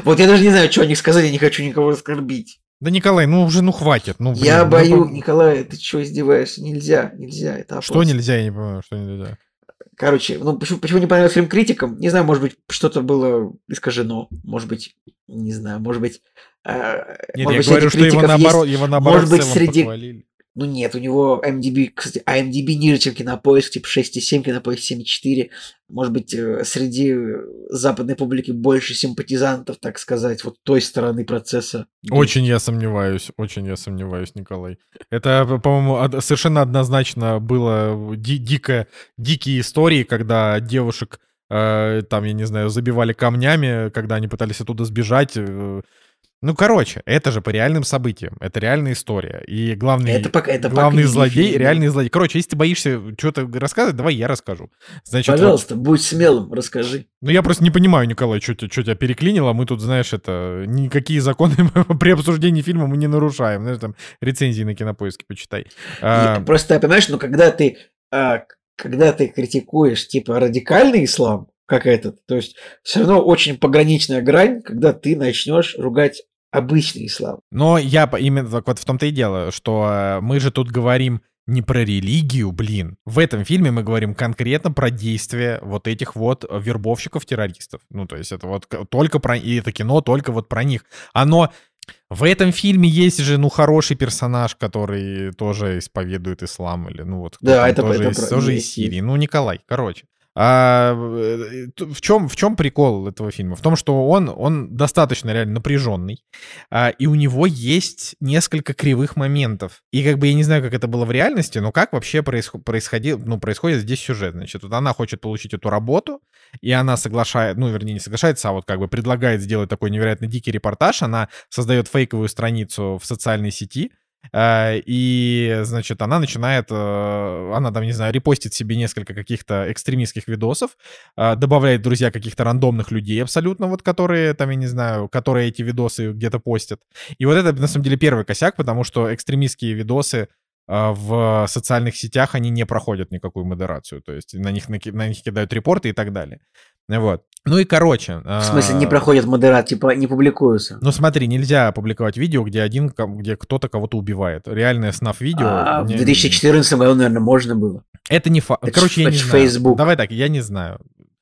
Вот я даже не знаю, что о них сказать, я не хочу никого оскорбить. Да, Николай, ну уже, ну хватит. Ну, блин, я ну, бою, по- Николай, ты что издеваешься? Нельзя, нельзя, это Что нельзя, я не понимаю, что нельзя. Короче, ну почему, почему не понравился фильм критикам? Не знаю, может быть, что-то было искажено. Может быть, не знаю, может быть... э, Нет, может я быть, говорю, что его наоборот, есть- его наоборот может быть, среди- похвалили. Ну нет, у него MDB, кстати, а MDB ниже, чем кинопоиск, типа 6,7, кинопоиск 7,4. Может быть, э, среди западной публики больше симпатизантов, так сказать, вот той стороны процесса. Очень я сомневаюсь, очень я сомневаюсь, Николай. Это, по-моему, совершенно однозначно было ди- дико, дикие истории, когда девушек э, там, я не знаю, забивали камнями, когда они пытались оттуда сбежать. Ну, короче, это же по реальным событиям. Это реальная история. И главный, Это пока- это главный книге злодей, реальный злодей. Короче, если ты боишься что-то рассказывать, давай я расскажу. Значит, вот- Пожалуйста, будь смелым, расскажи. ну, я просто не понимаю, Николай, что тебя, что тебя переклинило. Мы тут, знаешь, это... Никакие законы [laughs] при обсуждении фильма мы не нарушаем. Знаешь, там рецензии на кинопоиске почитай. А, Просто, понимаешь, ну когда ты, а, когда ты критикуешь, типа, радикальный ислам, как этот, то есть все равно очень пограничная грань, когда ты начнешь ругать обычный ислам. Но я именно так вот в том-то и дело, что э, мы же тут говорим не про религию, блин. В этом фильме мы говорим конкретно про действия вот этих вот вербовщиков-террористов. Ну, то есть это вот только про... И это кино только вот про них. Оно... В этом фильме есть же, ну, хороший персонаж, который тоже исповедует ислам, или, ну, вот, Да, это- тоже, это из, про- тоже из Сирии. Ну, Николай, короче. А, э, в чем в чем прикол этого фильма? В том, что он он достаточно реально напряженный, а, и у него есть несколько кривых моментов. И как бы я не знаю, как это было в реальности, но как вообще происход, происходил, ну, происходит здесь сюжет. Значит, вот она хочет получить эту работу, и она соглашает, ну, вернее, не соглашается, а вот как бы предлагает сделать такой невероятно дикий репортаж. Она создает фейковую страницу в социальной сети, и, значит, она начинает, э, она там, не знаю, репостит себе несколько каких-то экстремистских видосов, э, добавляет друзья каких-то рандомных людей абсолютно, вот которые, там, я не знаю, которые эти видосы где-то постят. И вот это, на самом деле, первый косяк, потому что экстремистские видосы э, в социальных сетях, они не проходят никакую модерацию, то есть на них, наки- на них кидают репорты и так далее. Вот. Ну и короче. В смысле, не а, проходит модерат, типа, не публикуются. Ну смотри, нельзя опубликовать видео, где один, где кто-то кого-то убивает. Реальное снаф видео. А в не- 2014 году, наверное, можно было. Это не факт. Короче, я не знаю. Facebook. Давай так, я не знаю.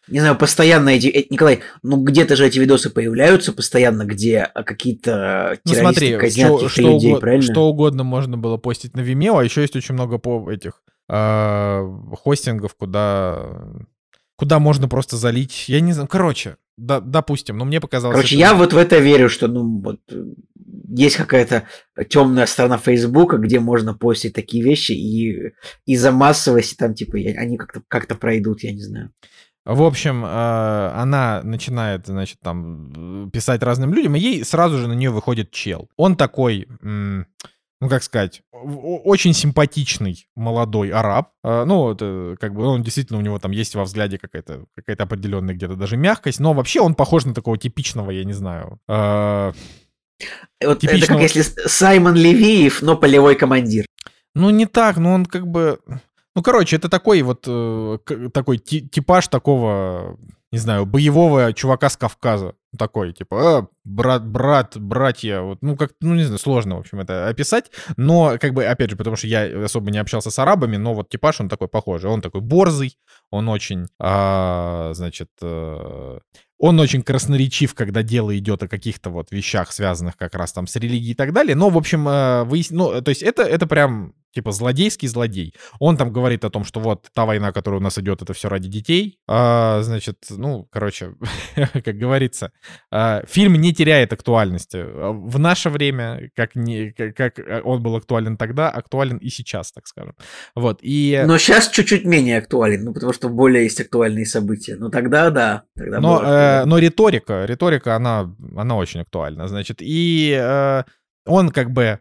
Не знаю, постоянно эти... э, Николай, ну где-то же эти видосы появляются постоянно, где а, какие-то Ну террористы смотри, казнят что, что людей, угодно, правильно? что угодно можно было постить на Vimeo, а еще есть очень много по этих э, хостингов, куда куда можно просто залить. Я не знаю. Короче, да, допустим, но мне показалось. Короче, это- я вот в это верю, что ну вот э, есть какая-то темная сторона Фейсбука, где можно постить такие вещи, и из-за массовости там типа они как-то как пройдут, я не знаю. В общем, э, она начинает, значит, там э, писать разным людям, и ей сразу же на нее выходит чел. Он такой, ну как сказать, очень симпатичный молодой араб. Э, Ну, вот, э, как бы он действительно у него там есть во взгляде какая-то какая-то определенная где-то даже мягкость, но вообще он похож на такого типичного, я не знаю. э, И Вот это Типичного- как если Саймон Левиев, но полевой командир. Ну, не так, но он как бы... Ну, короче, это такой вот э, такой ти- типаж такого, не знаю, боевого чувака с Кавказа. Такой, типа, «А, брат, брат, братья, вот, ну, как, ну, не знаю, сложно, в общем, это описать, но, как бы, опять же, потому что я особо не общался с арабами, но вот типаж, он такой похожий, он такой борзый, он очень, а, значит, э, он очень красноречив, когда дело идет о каких-то вот вещах, связанных как раз там с религией и так далее. Но, в общем, э, выяс- ну, то есть это, это прям типа злодейский злодей. Он там говорит о том, что вот та война, которая у нас идет, это все ради детей. А, значит, ну, короче, [laughs] как говорится, а, фильм не теряет актуальности. А В наше время, как, не, как, как он был актуален тогда, актуален и сейчас, так скажем. Вот, и... Но сейчас чуть-чуть менее актуален, ну потому что более есть актуальные события. Но тогда да. Тогда Но, э, но риторика, риторика, она, она очень актуальна, значит. И э, он как бы,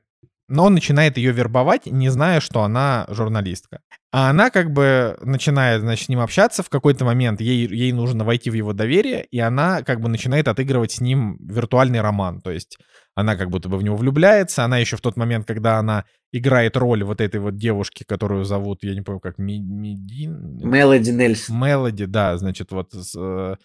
но он начинает ее вербовать, не зная, что она журналистка. А она как бы начинает, значит, с ним общаться. В какой-то момент ей, ей нужно войти в его доверие, и она как бы начинает отыгрывать с ним виртуальный роман. То есть она как будто бы в него влюбляется. Она еще в тот момент, когда она играет роль вот этой вот девушки, которую зовут, я не помню, как Ми- Медин... Мелоди Нельсон. Мелоди, да, значит, вот... с, э,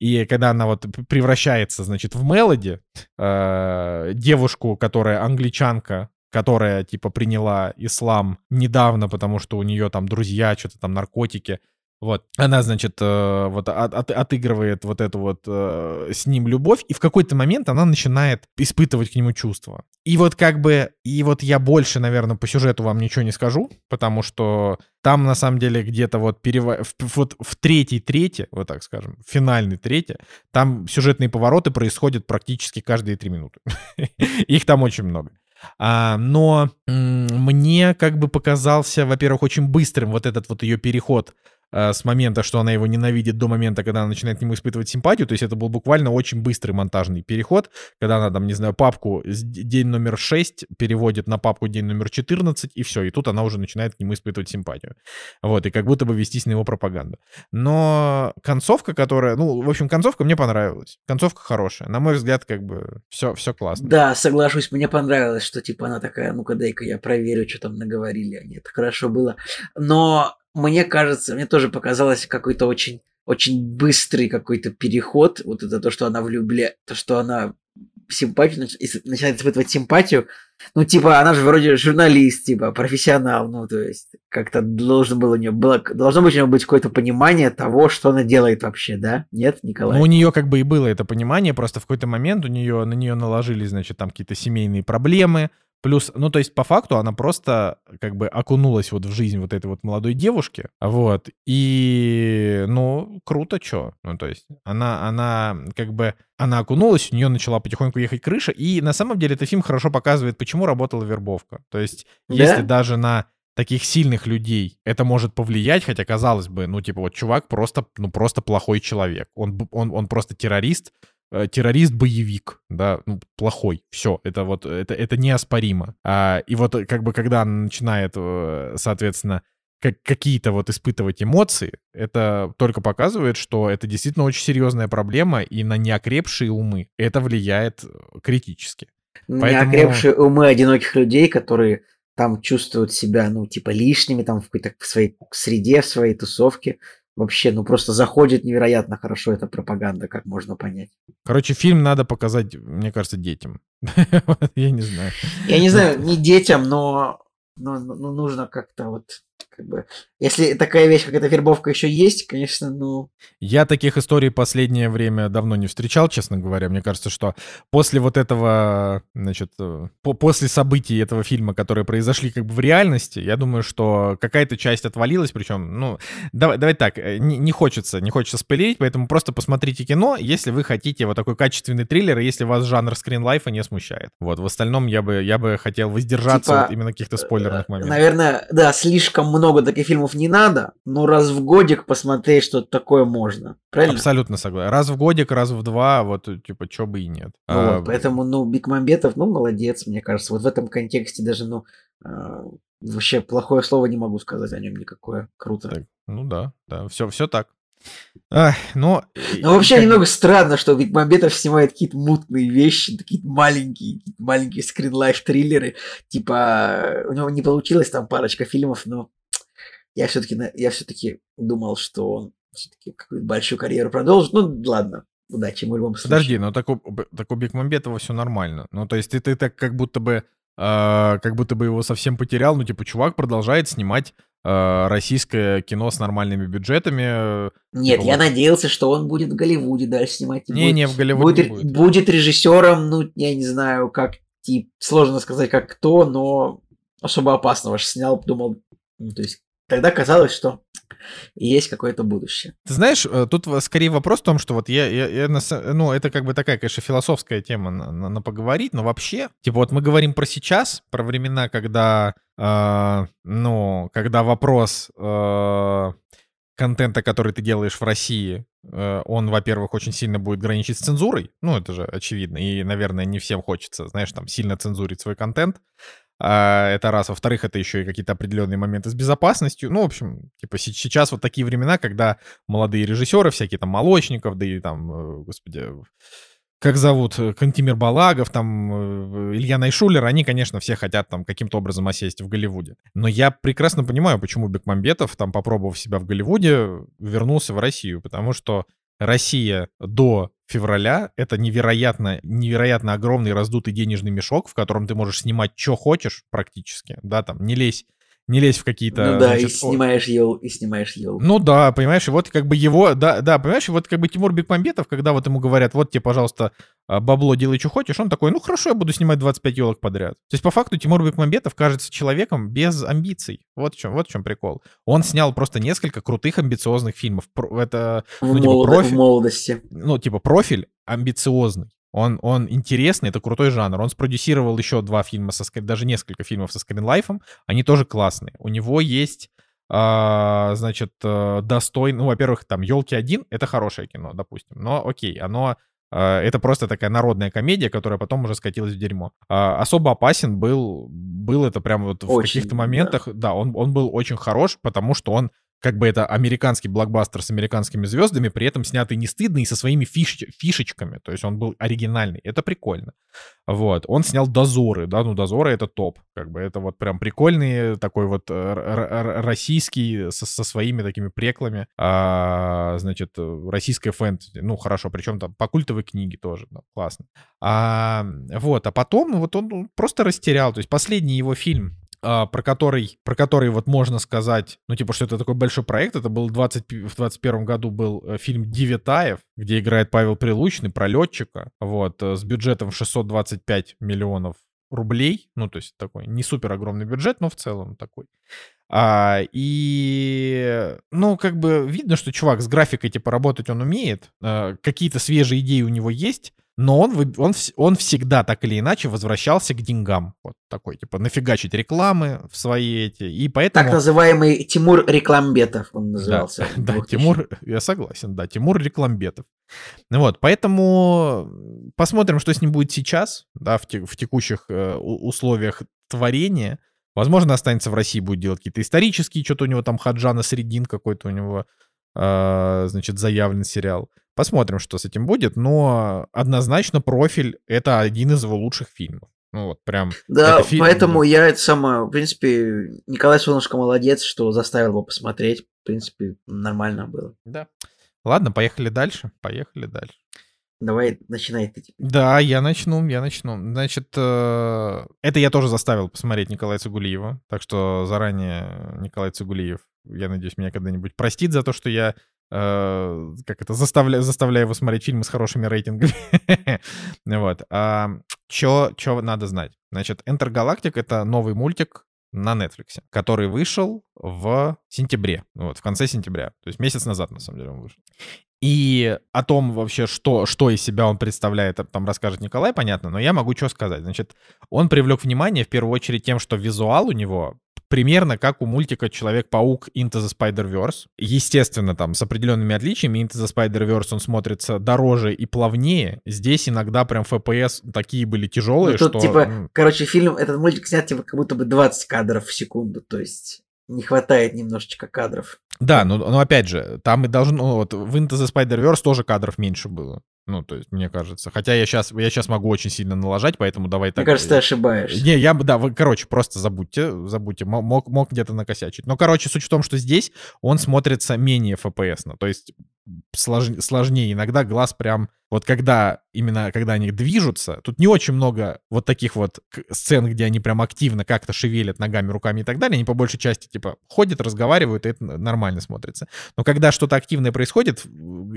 И когда она вот превращается, значит, в Мелоди, э, девушку, которая англичанка, которая, типа, приняла ислам недавно, потому что у нее там друзья, что-то там наркотики, Вот. Она, значит, э, вот от, от, отыгрывает вот эту вот э, с ним любовь, и в какой-то момент она начинает испытывать к нему чувства. И вот как бы, и вот я больше, наверное, по сюжету вам ничего не скажу, потому что там, на самом деле, где-то вот, перево... вот в третьей трети, вот так скажем, финальной трети, там сюжетные повороты происходят практически каждые три минуты. [laughs] Их там очень много. А, но мне как бы показался, во-первых, очень быстрым вот этот вот ее переход с момента, что она его ненавидит, до момента, когда она начинает к нему испытывать симпатию. То есть это был буквально очень быстрый монтажный переход, когда она там, не знаю, папку день номер 6 переводит на папку день номер 14, и все, и тут она уже начинает к нему испытывать симпатию. Вот, и как будто бы вестись на его пропаганду. Но концовка, которая, ну, в общем, концовка мне понравилась. Концовка хорошая. На мой взгляд, как бы все, все классно. Да, соглашусь, мне понравилось, что типа она такая, ну-ка дай-ка я проверю, что там наговорили они. Это хорошо было. Но мне кажется, мне тоже показалось какой-то очень, очень быстрый какой-то переход. Вот это то, что она влюбляет, то, что она симпатию, начинает испытывать симпатию. Ну, типа, она же вроде журналист, типа, профессионал, ну, то есть, как-то должно было у нее было, должно быть у нее быть какое-то понимание того, что она делает вообще, да? Нет, Николай? Ну, у нее как бы и было это понимание, просто в какой-то момент у нее, на нее наложили, значит, там какие-то семейные проблемы, Плюс, ну, то есть, по факту, она просто как бы окунулась вот в жизнь вот этой вот молодой девушки, вот, и, ну, круто, чё, ну, то есть, она, она как бы, она окунулась, у нее начала потихоньку ехать крыша, и на самом деле этот фильм хорошо показывает, почему работала вербовка. То есть, да? если даже на таких сильных людей это может повлиять, хотя казалось бы, ну, типа, вот чувак просто, ну, просто плохой человек. Он, он, он просто террорист, террорист-боевик, да, ну, плохой, все, это вот, это, это неоспоримо. А, и вот э, как бы когда она начинает, э, соответственно, как, какие-то вот испытывать эмоции, это только показывает, что это действительно очень серьезная проблема, и на неокрепшие умы это влияет критически. Поэтому... Неокрепшие умы одиноких людей, которые там чувствуют себя, ну, типа, лишними, там, в какой-то в своей среде, в своей тусовке, вообще, ну просто заходит невероятно хорошо эта пропаганда, как можно понять. Короче, фильм надо показать, мне кажется, детям. [laughs] Я не знаю. Я не знаю, [laughs] не детям, но, но, но нужно как-то вот как бы, если такая вещь, как эта вербовка еще есть, конечно, ну... Я таких историй последнее время давно не встречал, честно говоря. Мне кажется, что после вот этого, значит, э, по после событий этого фильма, которые произошли как бы в реальности, я думаю, что какая-то часть отвалилась, причем, ну, давай, давай так, э, не, не хочется, не хочется спойлерить, поэтому просто посмотрите кино, если вы хотите вот такой качественный триллер, и если вас жанр скринлайфа не смущает. Вот, в остальном я бы, я бы хотел воздержаться типа, от именно каких-то спойлерных моментов. Наверное, да, слишком много много таких фильмов не надо, но раз в годик посмотреть что-то такое можно. Правильно? Абсолютно согласен. Раз в годик, раз в два, вот типа, чё бы и нет. Ну, а, вот, поэтому, ну, Бекмамбетов, ну, молодец, мне кажется. Вот в этом контексте даже, ну, а, вообще плохое слово не могу сказать о нем никакое. Круто. Так, ну да, да, все, все так. Ах, но... Ну, вообще как... немного странно, что Бекмамбетов снимает какие-то мутные вещи, такие маленькие, маленькие скринлайф-триллеры. Типа, у него не получилось там парочка фильмов, но я все-таки я все-таки думал, что он все-таки какую-то большую карьеру продолжит. Ну, ладно, удачи ему в любом случае. Подожди, но так у, так у Бекмамбетова все нормально. Ну, то есть ты, ты так как будто бы э, как будто бы его совсем потерял. Ну, типа, чувак продолжает снимать э, российское кино с нормальными бюджетами. Нет, типа, я вот... надеялся, что он будет в Голливуде дальше снимать. Не, будет, не, в Голливуде будет, будет. Будет режиссером, ну, я не знаю, как, тип, сложно сказать, как кто, но особо опасного же снял, думал, ну, то есть тогда казалось, что есть какое-то будущее. Ты знаешь, э, тут скорее вопрос в том, что вот я, я, я ну, это как бы такая, конечно, философская тема на, на, на поговорить, но вообще, типа вот мы говорим про сейчас, про времена, когда, э, ну, когда вопрос э, контента, который ты делаешь в России, э, он, во-первых, очень сильно будет граничить с цензурой, ну, это же очевидно, и, наверное, не всем хочется, знаешь, там, сильно цензурить свой контент, а, это раз. Во-вторых, это еще и какие-то определенные моменты с безопасностью. Ну, в общем, типа сейчас вот такие времена, когда молодые режиссеры, всякие там Молочников, да и там, э, господи, как зовут, Кантимир Балагов, там, э, Илья Найшулер, они, конечно, все хотят там каким-то образом осесть в Голливуде. Но я прекрасно понимаю, почему Бекмамбетов, там, попробовав себя в Голливуде, вернулся в Россию, потому что Россия до февраля — это невероятно, невероятно огромный раздутый денежный мешок, в котором ты можешь снимать, что хочешь практически, да, там, не лезь не лезь в какие-то... Ну да, и значит, о- снимаешь ел, и снимаешь ел. Ну да, понимаешь, и вот как бы его, да, да, понимаешь, и вот как бы Тимур Бекмамбетов, когда вот ему говорят, вот тебе, пожалуйста, а, бабло, делай, что хочешь, он такой, ну хорошо, я буду снимать 25 елок подряд. То есть по факту Тимур Бекмамбетов кажется человеком без амбиций. Вот в чем, вот в чем прикол. Он снял просто несколько крутых амбициозных фильмов. Это, в, ну, типа, молодо- профи- в молодости. ну, типа, профиль амбициозный. Он, он интересный, это крутой жанр. Он спродюсировал еще два фильма, со, даже несколько фильмов со скринлайфом. Они тоже классные. У него есть, а, значит, э, достойный... Ну, во-первых, там «Елки один» — это хорошее кино, допустим. Но окей, оно... э, Это просто такая народная комедия, которая потом уже скатилась в дерьмо. А, Особо опасен был, был это прям вот в Очень, каких-то да. моментах. Да, он, он был очень хорош, потому что он как бы это американский блокбастер с американскими звездами, при этом снятый не стыдно и со своими фиш- фишечками. То есть он был оригинальный. Это прикольно. Вот. Он снял «Дозоры», да, ну «Дозоры» — это топ. Как бы это вот прям прикольный такой вот э, российский со, со своими такими преклами, а, значит, российская фэнтези. Ну, хорошо, причем там по культовой книге тоже, да, классно. А, вот, а потом вот он ну, просто растерял. То есть последний его фильм, про который, про который вот можно сказать, ну, типа, что это такой большой проект, это был 20, пи- в 21 году был э, фильм «Девятаев», где играет Павел Прилучный, про летчика, вот, э, с бюджетом в 625 миллионов рублей, ну, то есть такой не супер огромный бюджет, но в целом такой. А, и, ну, как бы видно, что чувак с графикой, типа, работать он умеет, а, какие-то свежие идеи у него есть, но он, он, он всегда так или иначе возвращался к деньгам. Вот такой, типа, нафигачить рекламы в свои эти. И поэтому... Так называемый Тимур Рекламбетов он назывался. Да, 2000-х. Тимур, я согласен, да, Тимур Рекламбетов. Вот, поэтому посмотрим, что с ним будет сейчас, да, в, те- в текущих э, условиях творения. Возможно, останется в России, будет делать какие-то исторические, что-то у него там Хаджана Средин какой-то у него, э, значит, заявлен сериал. Посмотрим, что с этим будет, но однозначно профиль — это один из его лучших фильмов. Ну вот, прям... Да, фильм, поэтому да. я это самое, в принципе, Николай Солнышко молодец, что заставил его посмотреть. В принципе, нормально было. Да. Ладно, поехали дальше, поехали дальше. Давай, начинай ты. теперь. Да, я начну, я начну. Значит, э, это я тоже заставил посмотреть Николая Цигулиева, так что заранее Николай Цигулиев, я надеюсь, меня когда-нибудь простит за то, что я как это заставляю, заставляю его смотреть фильмы с хорошими рейтингами. [laughs] Вот. А, Чё, чё надо знать? Значит, Galactic — это новый мультик на Netflix, который вышел в сентябре, вот, в конце сентября, то есть месяц назад, на самом деле, он вышел. И о том вообще, что, что из себя он представляет, там расскажет Николай, понятно, но я могу что сказать. Значит, он привлек внимание в первую очередь тем, что визуал у него примерно как у мультика «Человек-паук Into the Spider-Verse». Естественно, там с определенными отличиями. Into the Spider-Verse он смотрится дороже и плавнее. Здесь иногда прям FPS такие были тяжелые, Ну, тут, что... типа, Короче, фильм, этот мультик снят, типа, как будто бы 20 кадров в секунду. То есть не хватает немножечко кадров. Да, но, но опять же, там и должно... ну, Вот, в Into the Spider-Verse тоже кадров меньше было. Ну, то есть, мне кажется. Хотя я сейчас, я сейчас могу очень сильно налажать, поэтому давай так... Мне кажется, ты ошибаешься. Не, я бы, да, вы, короче, просто забудьте, забудьте, мо- мог, мог где-то накосячить. Но, короче, суть в том, что здесь он смотрится менее FPS, то есть слож- сложнее. Иногда глаз прям, вот когда, именно когда они движутся, тут не очень много вот таких вот сцен, где они прям активно как-то шевелят ногами, руками и так далее. Они по большей части, типа, ходят, разговаривают, и это нормально смотрится. Но когда что-то активное происходит,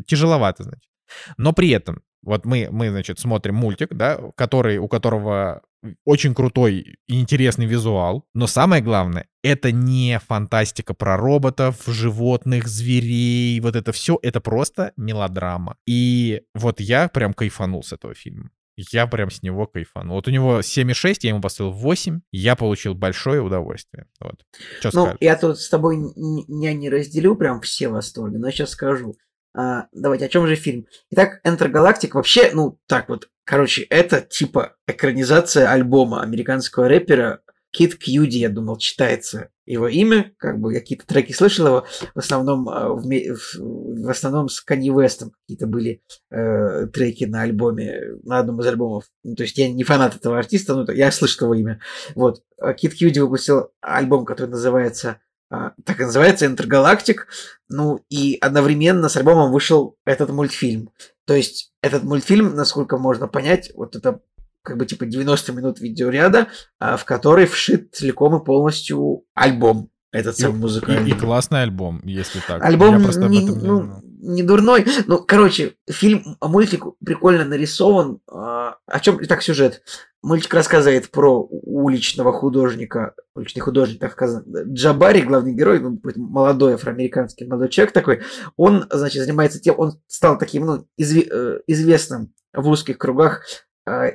тяжеловато, значит. Но при этом, вот мы, мы, значит, смотрим мультик, да, который, у которого очень крутой и интересный визуал, но самое главное, это не фантастика про роботов, животных, зверей, вот это все, это просто мелодрама. И вот я прям кайфанул с этого фильма. Я прям с него кайфанул. Вот у него 7,6, я ему поставил 8, я получил большое удовольствие. Вот. Что Ну, скажешь? я тут с тобой н- н- я не разделю прям все восторги, но сейчас скажу. А, давайте, о чем же фильм? Итак, Enter Galactic вообще, ну, так вот, короче, это типа экранизация альбома американского рэпера Кид Кьюди, я думал, читается его имя, как бы какие-то треки слышал его, в основном, а, в, в основном с Канье Вестом какие-то были э, треки на альбоме, на одном из альбомов. Ну, то есть я не фанат этого артиста, но я слышал его имя. Вот. А Кид Кьюди выпустил альбом, который называется а, так и называется Интергалактик. Ну и одновременно с альбомом вышел этот мультфильм. То есть этот мультфильм, насколько можно понять, вот это как бы типа 90 минут видеоряда, а, в который вшит целиком и полностью альбом этот самый музыкальный. И, и классный альбом, если так. Альбом не, ну, не дурной. Ну, короче, фильм, мультик прикольно нарисован. А, о чем так сюжет? Мультик рассказывает про уличного художника, уличный художник, так сказать, Джабари, главный герой, ну, молодой афроамериканский молодой человек такой. Он, значит, занимается тем, он стал таким, ну, изве, э, известным в узких кругах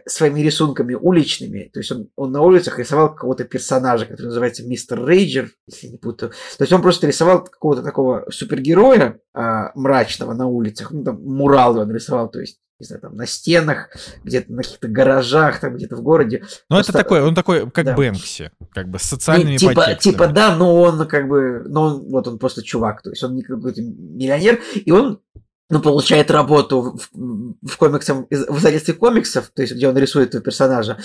своими рисунками уличными. То есть он, он на улицах рисовал какого-то персонажа, который называется Мистер Рейджер, если не путаю. То есть он просто рисовал какого-то такого супергероя а, мрачного на улицах. Ну, там муралы он рисовал, то есть не знаю, там на стенах, где-то на каких-то гаражах, там где-то в городе. Ну, это такой, он такой, как да. Бэнкси, как бы с социальными типа, подтекстами. Типа, да, но он как бы, но он, вот он просто чувак, то есть он не какой-то миллионер, и он ну, получает работу в, в комиксах, в издательстве комиксов, то есть где он рисует этого персонажа.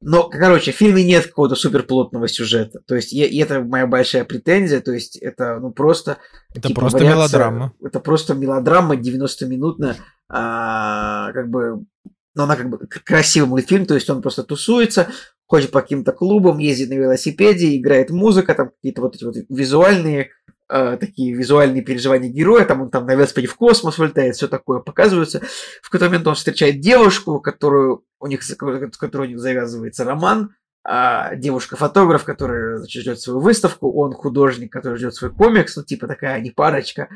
Но, короче, в фильме нет какого-то суперплотного сюжета. То есть, и, и это моя большая претензия. То есть, это ну просто... Это типа, просто вариация, мелодрама. Это просто мелодрама 90-минутная, а, как бы... Но она как бы красивый мультфильм, то есть он просто тусуется, ходит по каким-то клубам, ездит на велосипеде, играет музыка, там какие-то вот эти вот визуальные э, такие визуальные переживания героя, там он там на велосипеде в космос вылетает, все такое показывается. В какой-то момент он встречает девушку, которую у них, с которой у них завязывается роман, а девушка-фотограф, которая значит, ждет свою выставку, он художник, который ждет свой комикс, ну, типа такая не парочка.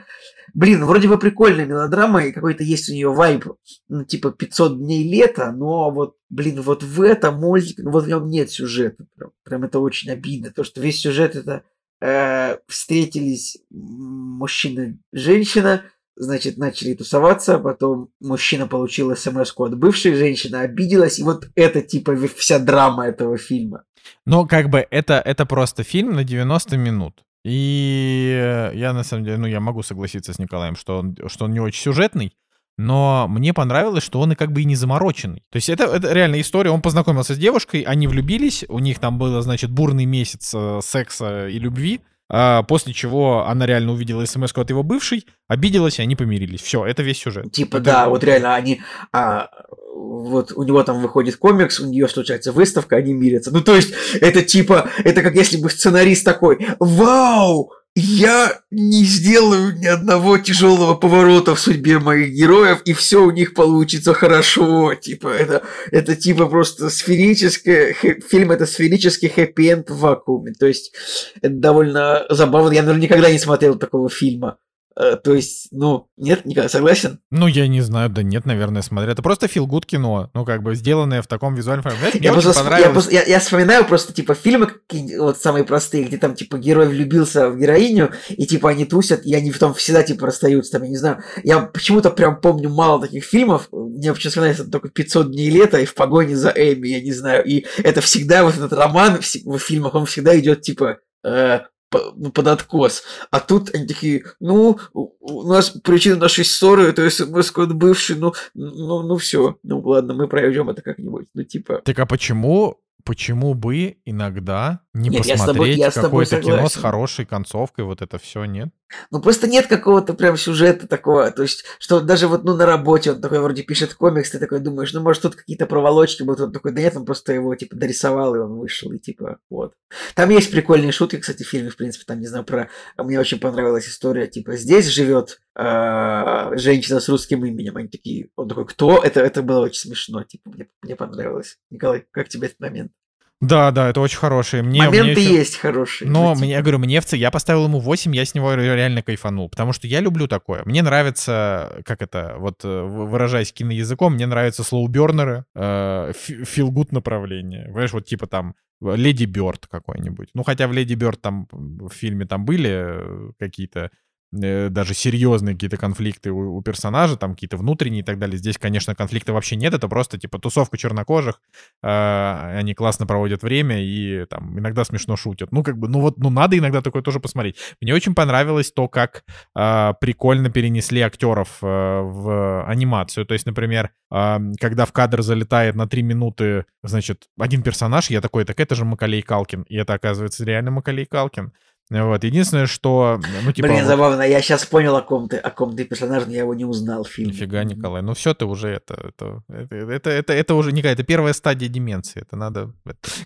Блин, вроде бы прикольная мелодрама, и какой-то есть у нее вайб, ну, типа 500 дней лета, но вот, блин, вот в этом мультике, ну, вот в нем нет сюжета. Прям, прям это очень обидно, то, что весь сюжет это э, встретились мужчина женщина, значит, начали тусоваться, потом мужчина получил смс от бывшей, женщина обиделась, и вот это типа вся драма этого фильма. Но как бы это, это просто фильм на 90 минут. И я на самом деле, ну, я могу согласиться с Николаем, что он, что он не очень сюжетный, но мне понравилось, что он и как бы и не замороченный. То есть это, это реальная история. Он познакомился с девушкой, они влюбились, у них там было, значит, бурный месяц э, секса и любви, а после чего она реально увидела смс от его бывшей, обиделась, и они помирились. Все, это весь сюжет. Типа, это... да, вот реально они... А, вот у него там выходит комикс, у нее случается выставка, они мирятся. Ну, то есть, это типа, это как если бы сценарист такой, вау, я не сделаю ни одного тяжелого поворота в судьбе моих героев, и все у них получится хорошо. Типа, это, это типа просто сферическое, фильм это сферический хэппи-энд в вакууме. То есть, это довольно забавно. Я, наверное, никогда не смотрел такого фильма. Э, то есть, ну, нет, никогда согласен? Ну, я не знаю, да нет, наверное, смотрю. Это просто фил гуд кино, ну, как бы сделанное в таком визуальном формате. Я просто. Я, я, я вспоминаю просто, типа, фильмы какие вот самые простые, где там, типа, герой влюбился в героиню, и, типа, они тусят, и они потом всегда, типа, расстаются, там, я не знаю. Я почему-то прям помню мало таких фильмов, мне вообще вспоминается только 500 дней лета и в погоне за Эми, я не знаю. И это всегда, вот этот роман в, в фильмах, он всегда идет, типа, э, под откос. А тут они такие, ну, у нас причина нашей ссоры, это смс-код бывший, ну, ну, ну все, ну ладно, мы пройдем это как-нибудь, ну типа. Так а почему почему бы иногда не нет, посмотреть какое-то кино с хорошей концовкой, вот это все, нет? Ну, просто нет какого-то прям сюжета такого, то есть, что даже вот, ну, на работе он такой вроде пишет комикс, ты такой думаешь, ну, может, тут какие-то проволочки будут, он такой, да нет, он просто его, типа, дорисовал, и он вышел, и типа, вот. Там есть прикольные шутки, кстати, в фильме, в принципе, там, не знаю, про... Мне очень понравилась история, типа, здесь живет э, женщина с русским именем, они такие, он такой, кто? Это, это было очень смешно, типа, мне, мне понравилось. Николай, как тебе этот момент? Да, да, это очень хороший. Мне, Моменты мне еще... есть хорошие. Но мне, я говорю, мне в я поставил ему 8, я с него реально кайфанул, потому что я люблю такое. Мне нравится, как это, вот э, выражаясь киноязыком, мне нравятся слоубернеры, э, филгут направление. Понимаешь, вот типа там Леди Бёрд какой-нибудь. Ну, хотя в Леди Бёрд там в фильме там были э, какие-то даже серьезные какие-то конфликты у, у персонажа, там какие-то внутренние и так далее. Здесь, конечно, конфликта вообще нет, это просто типа тусовка чернокожих, э, они классно проводят время и там иногда смешно шутят. Ну, как бы, ну вот, ну надо иногда такое тоже посмотреть. Мне очень понравилось то, как э, прикольно перенесли актеров э, в анимацию. То есть, например, э, когда в кадр залетает на три минуты, значит, один персонаж, я такой, так это же Макалей Калкин, и это оказывается реально Макалей Калкин. Вот. Единственное, что, ну, типа... Блин, забавно, я сейчас понял, о ком ты, о ком ты персонаж, но я его не узнал в фильме. Нифига, Николай. Ну все, ты уже это, это, это, это, это, это уже, Николай, это первая стадия деменции. Это надо...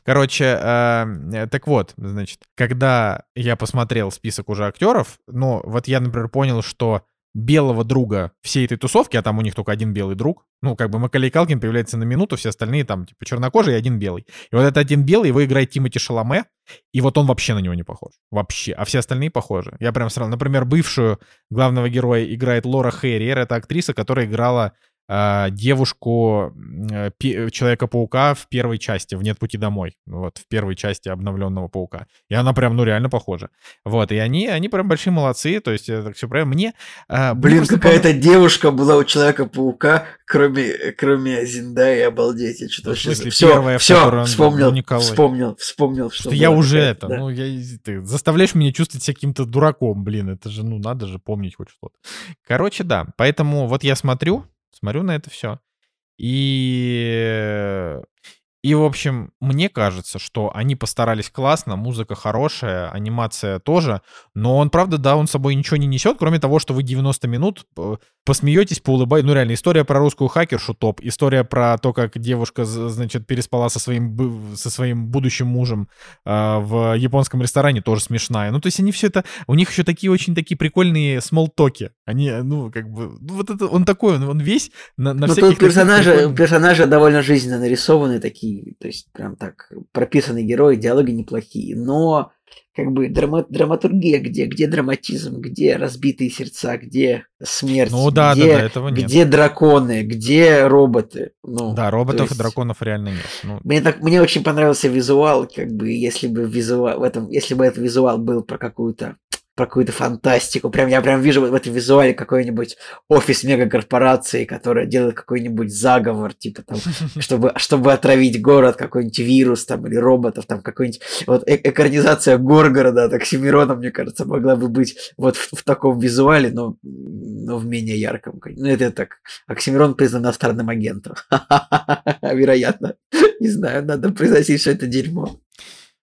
Короче, э, так вот, значит, когда я посмотрел список уже актеров, ну, вот я, например, понял, что белого друга всей этой тусовки, а там у них только один белый друг, ну, как бы Макалей Калкин появляется на минуту, все остальные там, типа, чернокожий и один белый. И вот этот один белый, его играет Тимоти Шаломе, и вот он вообще на него не похож. Вообще. А все остальные похожи. Я прям сразу... Например, бывшую главного героя играет Лора Хэрриер. Это актриса, которая играла девушку э, Человека-паука в первой части, в «Нет пути домой». Вот, в первой части обновленного Паука. И она прям, ну, реально похожа. Вот, и они, они прям большие молодцы. То есть, это все правильно. Мне... мне Блин, какая-то девушка была у Человека-паука, кроме, кроме Зиндаи, обалдеть. Я что-то В смысле, все, первая, все, вспомнил, ну, Николай. вспомнил, вспомнил, что Что я уже это, да. ну, я, ты заставляешь меня чувствовать себя каким-то дураком, блин, это же, ну, надо же помнить хоть что-то. Короче, да, поэтому вот я смотрю, смотрю на это все, и... И, в общем, мне кажется, что они постарались классно, музыка хорошая, анимация тоже, но он, правда, да, он собой ничего не несет, кроме того, что вы 90 минут э, посмеетесь, поулыбаетесь. Ну, реально, история про русскую хакершу топ, история про то, как девушка, значит, переспала со своим, со своим будущим мужем э, в японском ресторане, тоже смешная. Ну, то есть они все это... У них еще такие очень такие прикольные смолтоки. Они, ну, как бы... Ну, вот это... Он такой, он, он весь на, на Ну, всяких тут персонажи, прикольных- персонажи довольно жизненно нарисованы такие, то есть прям так прописанные герои, диалоги неплохие, но как бы драма- драматургия где, где драматизм, где разбитые сердца, где смерть, Ну, да, да, где, да, этого нет. где драконы, где роботы. Ну, Да, то роботов и есть- драконов реально нет. Ну, Мне, так, мне очень понравился визуал, как бы, если бы визуал, в этом, если бы этот визуал был про какую-то про какую-то фантастику. Прям я прям вижу в этом визуале какой-нибудь офис мегакорпорации, которая делает какой-нибудь заговор, типа там, [laughs] чтобы, чтобы отравить город, какой-нибудь вирус там или роботов, там какой-нибудь... Вот э- экранизация Горгорода, так Оксимирона, мне кажется, могла бы быть вот в, в таком визуале, но, но в менее ярком. Ну, это так. Оксимирон признан иностранным агентом. [laughs] Вероятно. Не знаю, надо произносить, что это дерьмо.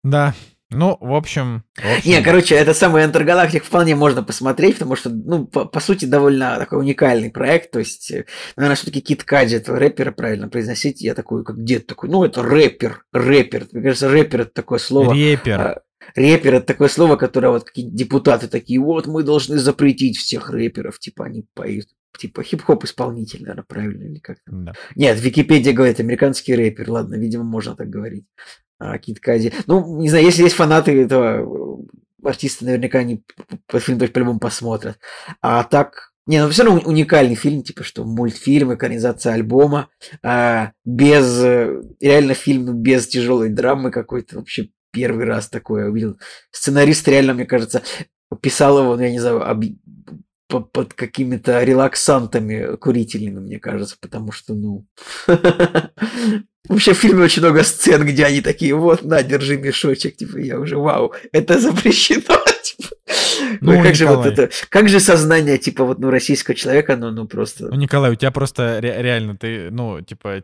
да. Ну, в общем... в общем, Не, короче, это самый Интергалактик вполне можно посмотреть, потому что, ну, по, по сути, довольно такой уникальный проект. То есть, э, наверное, все-таки Кит этого рэпера правильно произносить. Я такой, как дед такой, ну, это рэпер, рэпер. Мне кажется, рэпер это такое слово. Репер. а, Рэпер это такое слово, которое вот какие депутаты такие, вот мы должны запретить всех рэперов, типа они поют, типа хип-хоп исполнитель, наверное, правильно или как то Да. Нет, Википедия говорит американский рэпер, ладно, видимо, можно так говорить. А, Кит Кади. Ну, не знаю, если есть фанаты этого э, артиста, наверняка они п- п- фильм по-любому посмотрят. А так, не, ну все равно уникальный фильм, типа что мультфильм, экранизация альбома, а, без, э, реально фильм без тяжелой драмы какой-то, вообще первый раз такое увидел. Сценарист реально, мне кажется, писал его, ну, я не знаю, об- по- под какими-то релаксантами курительными, мне кажется, потому что, ну... [laughs] Вообще в фильме очень много сцен, где они такие, вот, на, держи мешочек, типа, я уже, вау, это запрещено, [laughs] типа. Ну, как же вот это, как же сознание, типа, вот, ну, российского человека, оно, ну, просто... Ну, Николай, у тебя просто ре- реально, ты, ну, типа,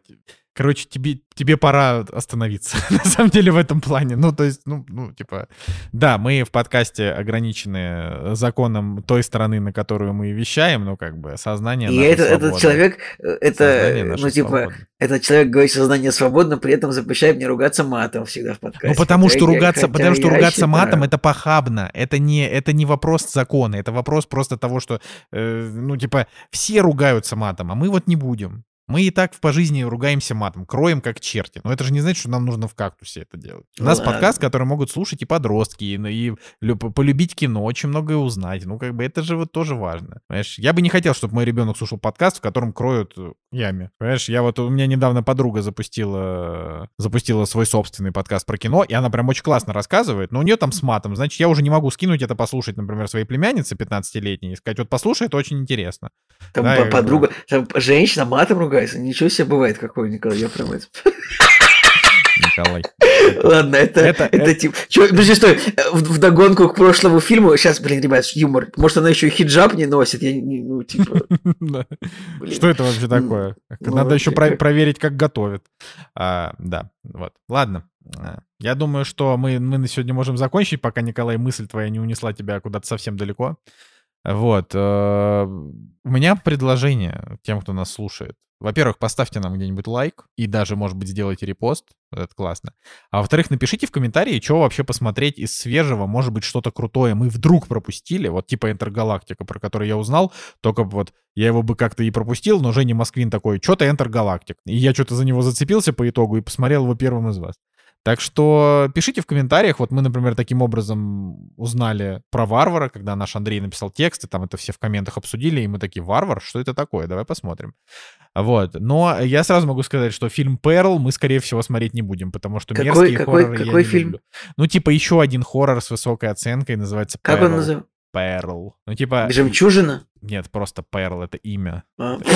короче, тебе, тебе пора остановиться, [laughs] на самом деле, в этом плане. Ну, то есть, ну, ну, типа, да, мы в подкасте ограничены законом той страны, на которую мы вещаем, ну, как бы, сознание И это, этот человек, э, это, ну, типа, свободно. этот человек говорит, сознание свободно, при этом запрещает мне ругаться матом всегда в подкасте. Ну, потому Хотя что я- ругаться, хотя потому что я ругаться считаю- матом это похабно. Это не, это не вопрос закона, это вопрос просто того, что, э, ну, типа, все ругаются матом, а мы вот не будем. Мы и так по жизни ругаемся матом, кроем как черти. Но это же не значит, что нам нужно в кактусе это делать. У Ну нас ладно. подкаст, который могут слушать и подростки, и, и лю- полюбить кино, очень многое узнать. Ну, как бы это же вот тоже важно. Понимаешь, я бы не хотел, чтобы мой ребенок слушал подкаст, в котором кроют э, яме. Понимаешь, я вот, у меня недавно подруга запустила, запустила свой собственный подкаст про кино, и она прям очень классно рассказывает, но у нее там с матом. Значит, я уже не могу скинуть это послушать, например, своей племяннице 15-летней и сказать, вот послушай, это очень интересно. Там Да, подруга, там женщина матом ругается, ничего себе бывает какой, Николай, я прям это... Николай. Ладно, это, Это- это, это- типа... Чё, подожди, стой, в, догонку к прошлому фильму, сейчас, блин, ребят, юмор, может, она еще и хиджаб не носит, я не, ну, типа. Что это вообще такое? ну, Надо еще проверить, как готовят. А, да, вот. Ладно. А, Я думаю, что мы, мы на сегодня можем закончить, пока, Николай, мысль твоя не унесла тебя куда-то совсем далеко. Вот. э, У меня предложение тем, кто нас слушает. Во-первых, поставьте нам где-нибудь лайк и даже, может быть, сделайте репост. Это классно. А во-вторых, напишите в комментарии, что вообще посмотреть из свежего. Может быть, что-то крутое мы вдруг пропустили. Вот типа Интергалактика, про который я узнал. Только вот я его бы как-то и пропустил, но Женя Москвин такой, что-то Интергалактик. И я что-то за него зацепился по итогу и посмотрел его первым из вас. Так что пишите в комментариях. Вот мы, например, таким образом узнали про варвара, когда наш Андрей написал текст, и там это все в комментах обсудили, и мы такие, варвар, что это такое? Давай посмотрим. Вот. Но я сразу могу сказать, что фильм «Перл» мы, скорее всего, смотреть не будем, потому что Какой- мерзкие какой- хорроры я какой не фильм? люблю. Ну, типа еще один хоррор с высокой оценкой называется Как «Перл». он называется? «Перл». Ну, типа... Жемчужина? Нет, просто «Перл» — это имя. А. [laughs]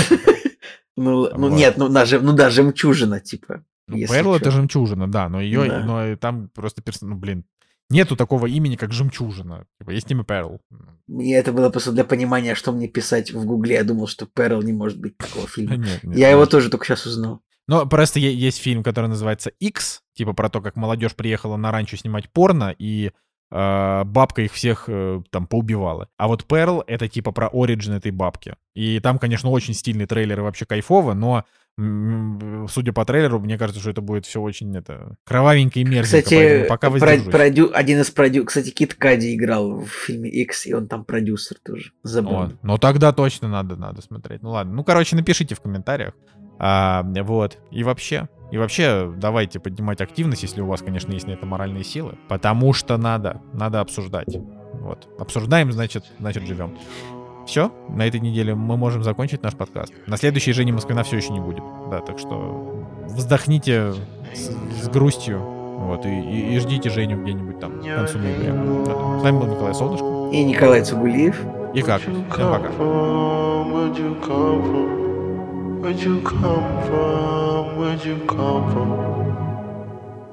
Ну, ну нет, ну, даже, ну да, жемчужина, типа. Ну, Перл — это жемчужина, да, но ее, Да. но там просто перс... ну, блин, нету такого имени, как жемчужина. Типа, есть имя Перл. Мне это было просто для понимания, что мне писать в гугле. Я думал, что Перл не может быть такого [laughs] фильма. Нет, нет, Я его нет. тоже только сейчас узнал. Но просто есть фильм, который называется X, типа про то, как молодежь приехала на ранчо снимать порно, и э, бабка их всех э, там поубивала. А вот Перл — это типа про оригин этой бабки. И там, конечно, очень стильный трейлер и вообще кайфово, но судя по трейлеру, мне кажется, что это будет все очень это кровавенько и мерзенько, Кстати, пока про- продю- один из продю... Кстати, Кит Кади играл в фильме X, и он там продюсер тоже. Забыл. Вот. Ну тогда точно надо, надо смотреть. Ну ладно. Ну, короче, напишите в комментариях. А, вот. И вообще. И вообще, давайте поднимать активность, если у вас, конечно, есть на это моральные силы. Потому что надо. Надо обсуждать. Вот. Обсуждаем, значит, значит, живем. Все, на этой неделе мы можем закончить наш подкаст. На следующей Жени Москвина все еще не будет. Да, так что вздохните с, с грустью. Вот, и, и- и ждите Женю где-нибудь там к концу ноября. Вот. С вами был Николай Солнышко. И Николай Цугулиев. И как? Всем пока. Where'd you come from? Where'd you come from? Where'd you come from?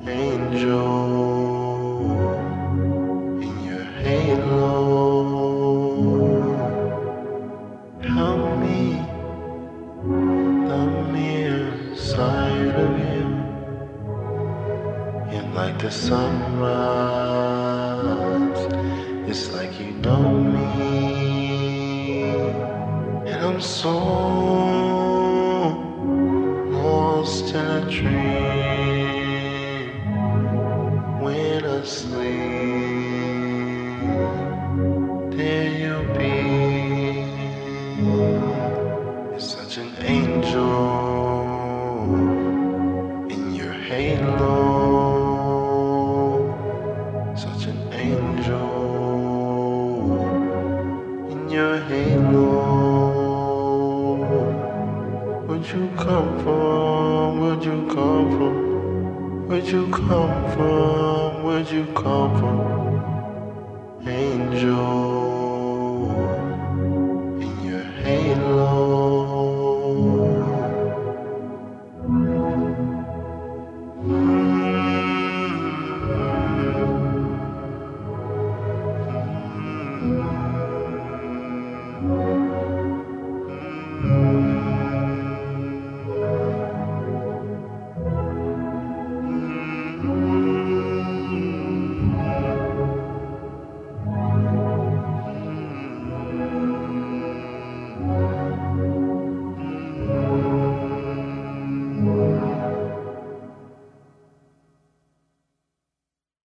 Angel in your halo. Like the sunrise. It's like you know me. And I'm so lost in a dream. When I sleep, come from? Where'd you come from? Where'd you come from? Angel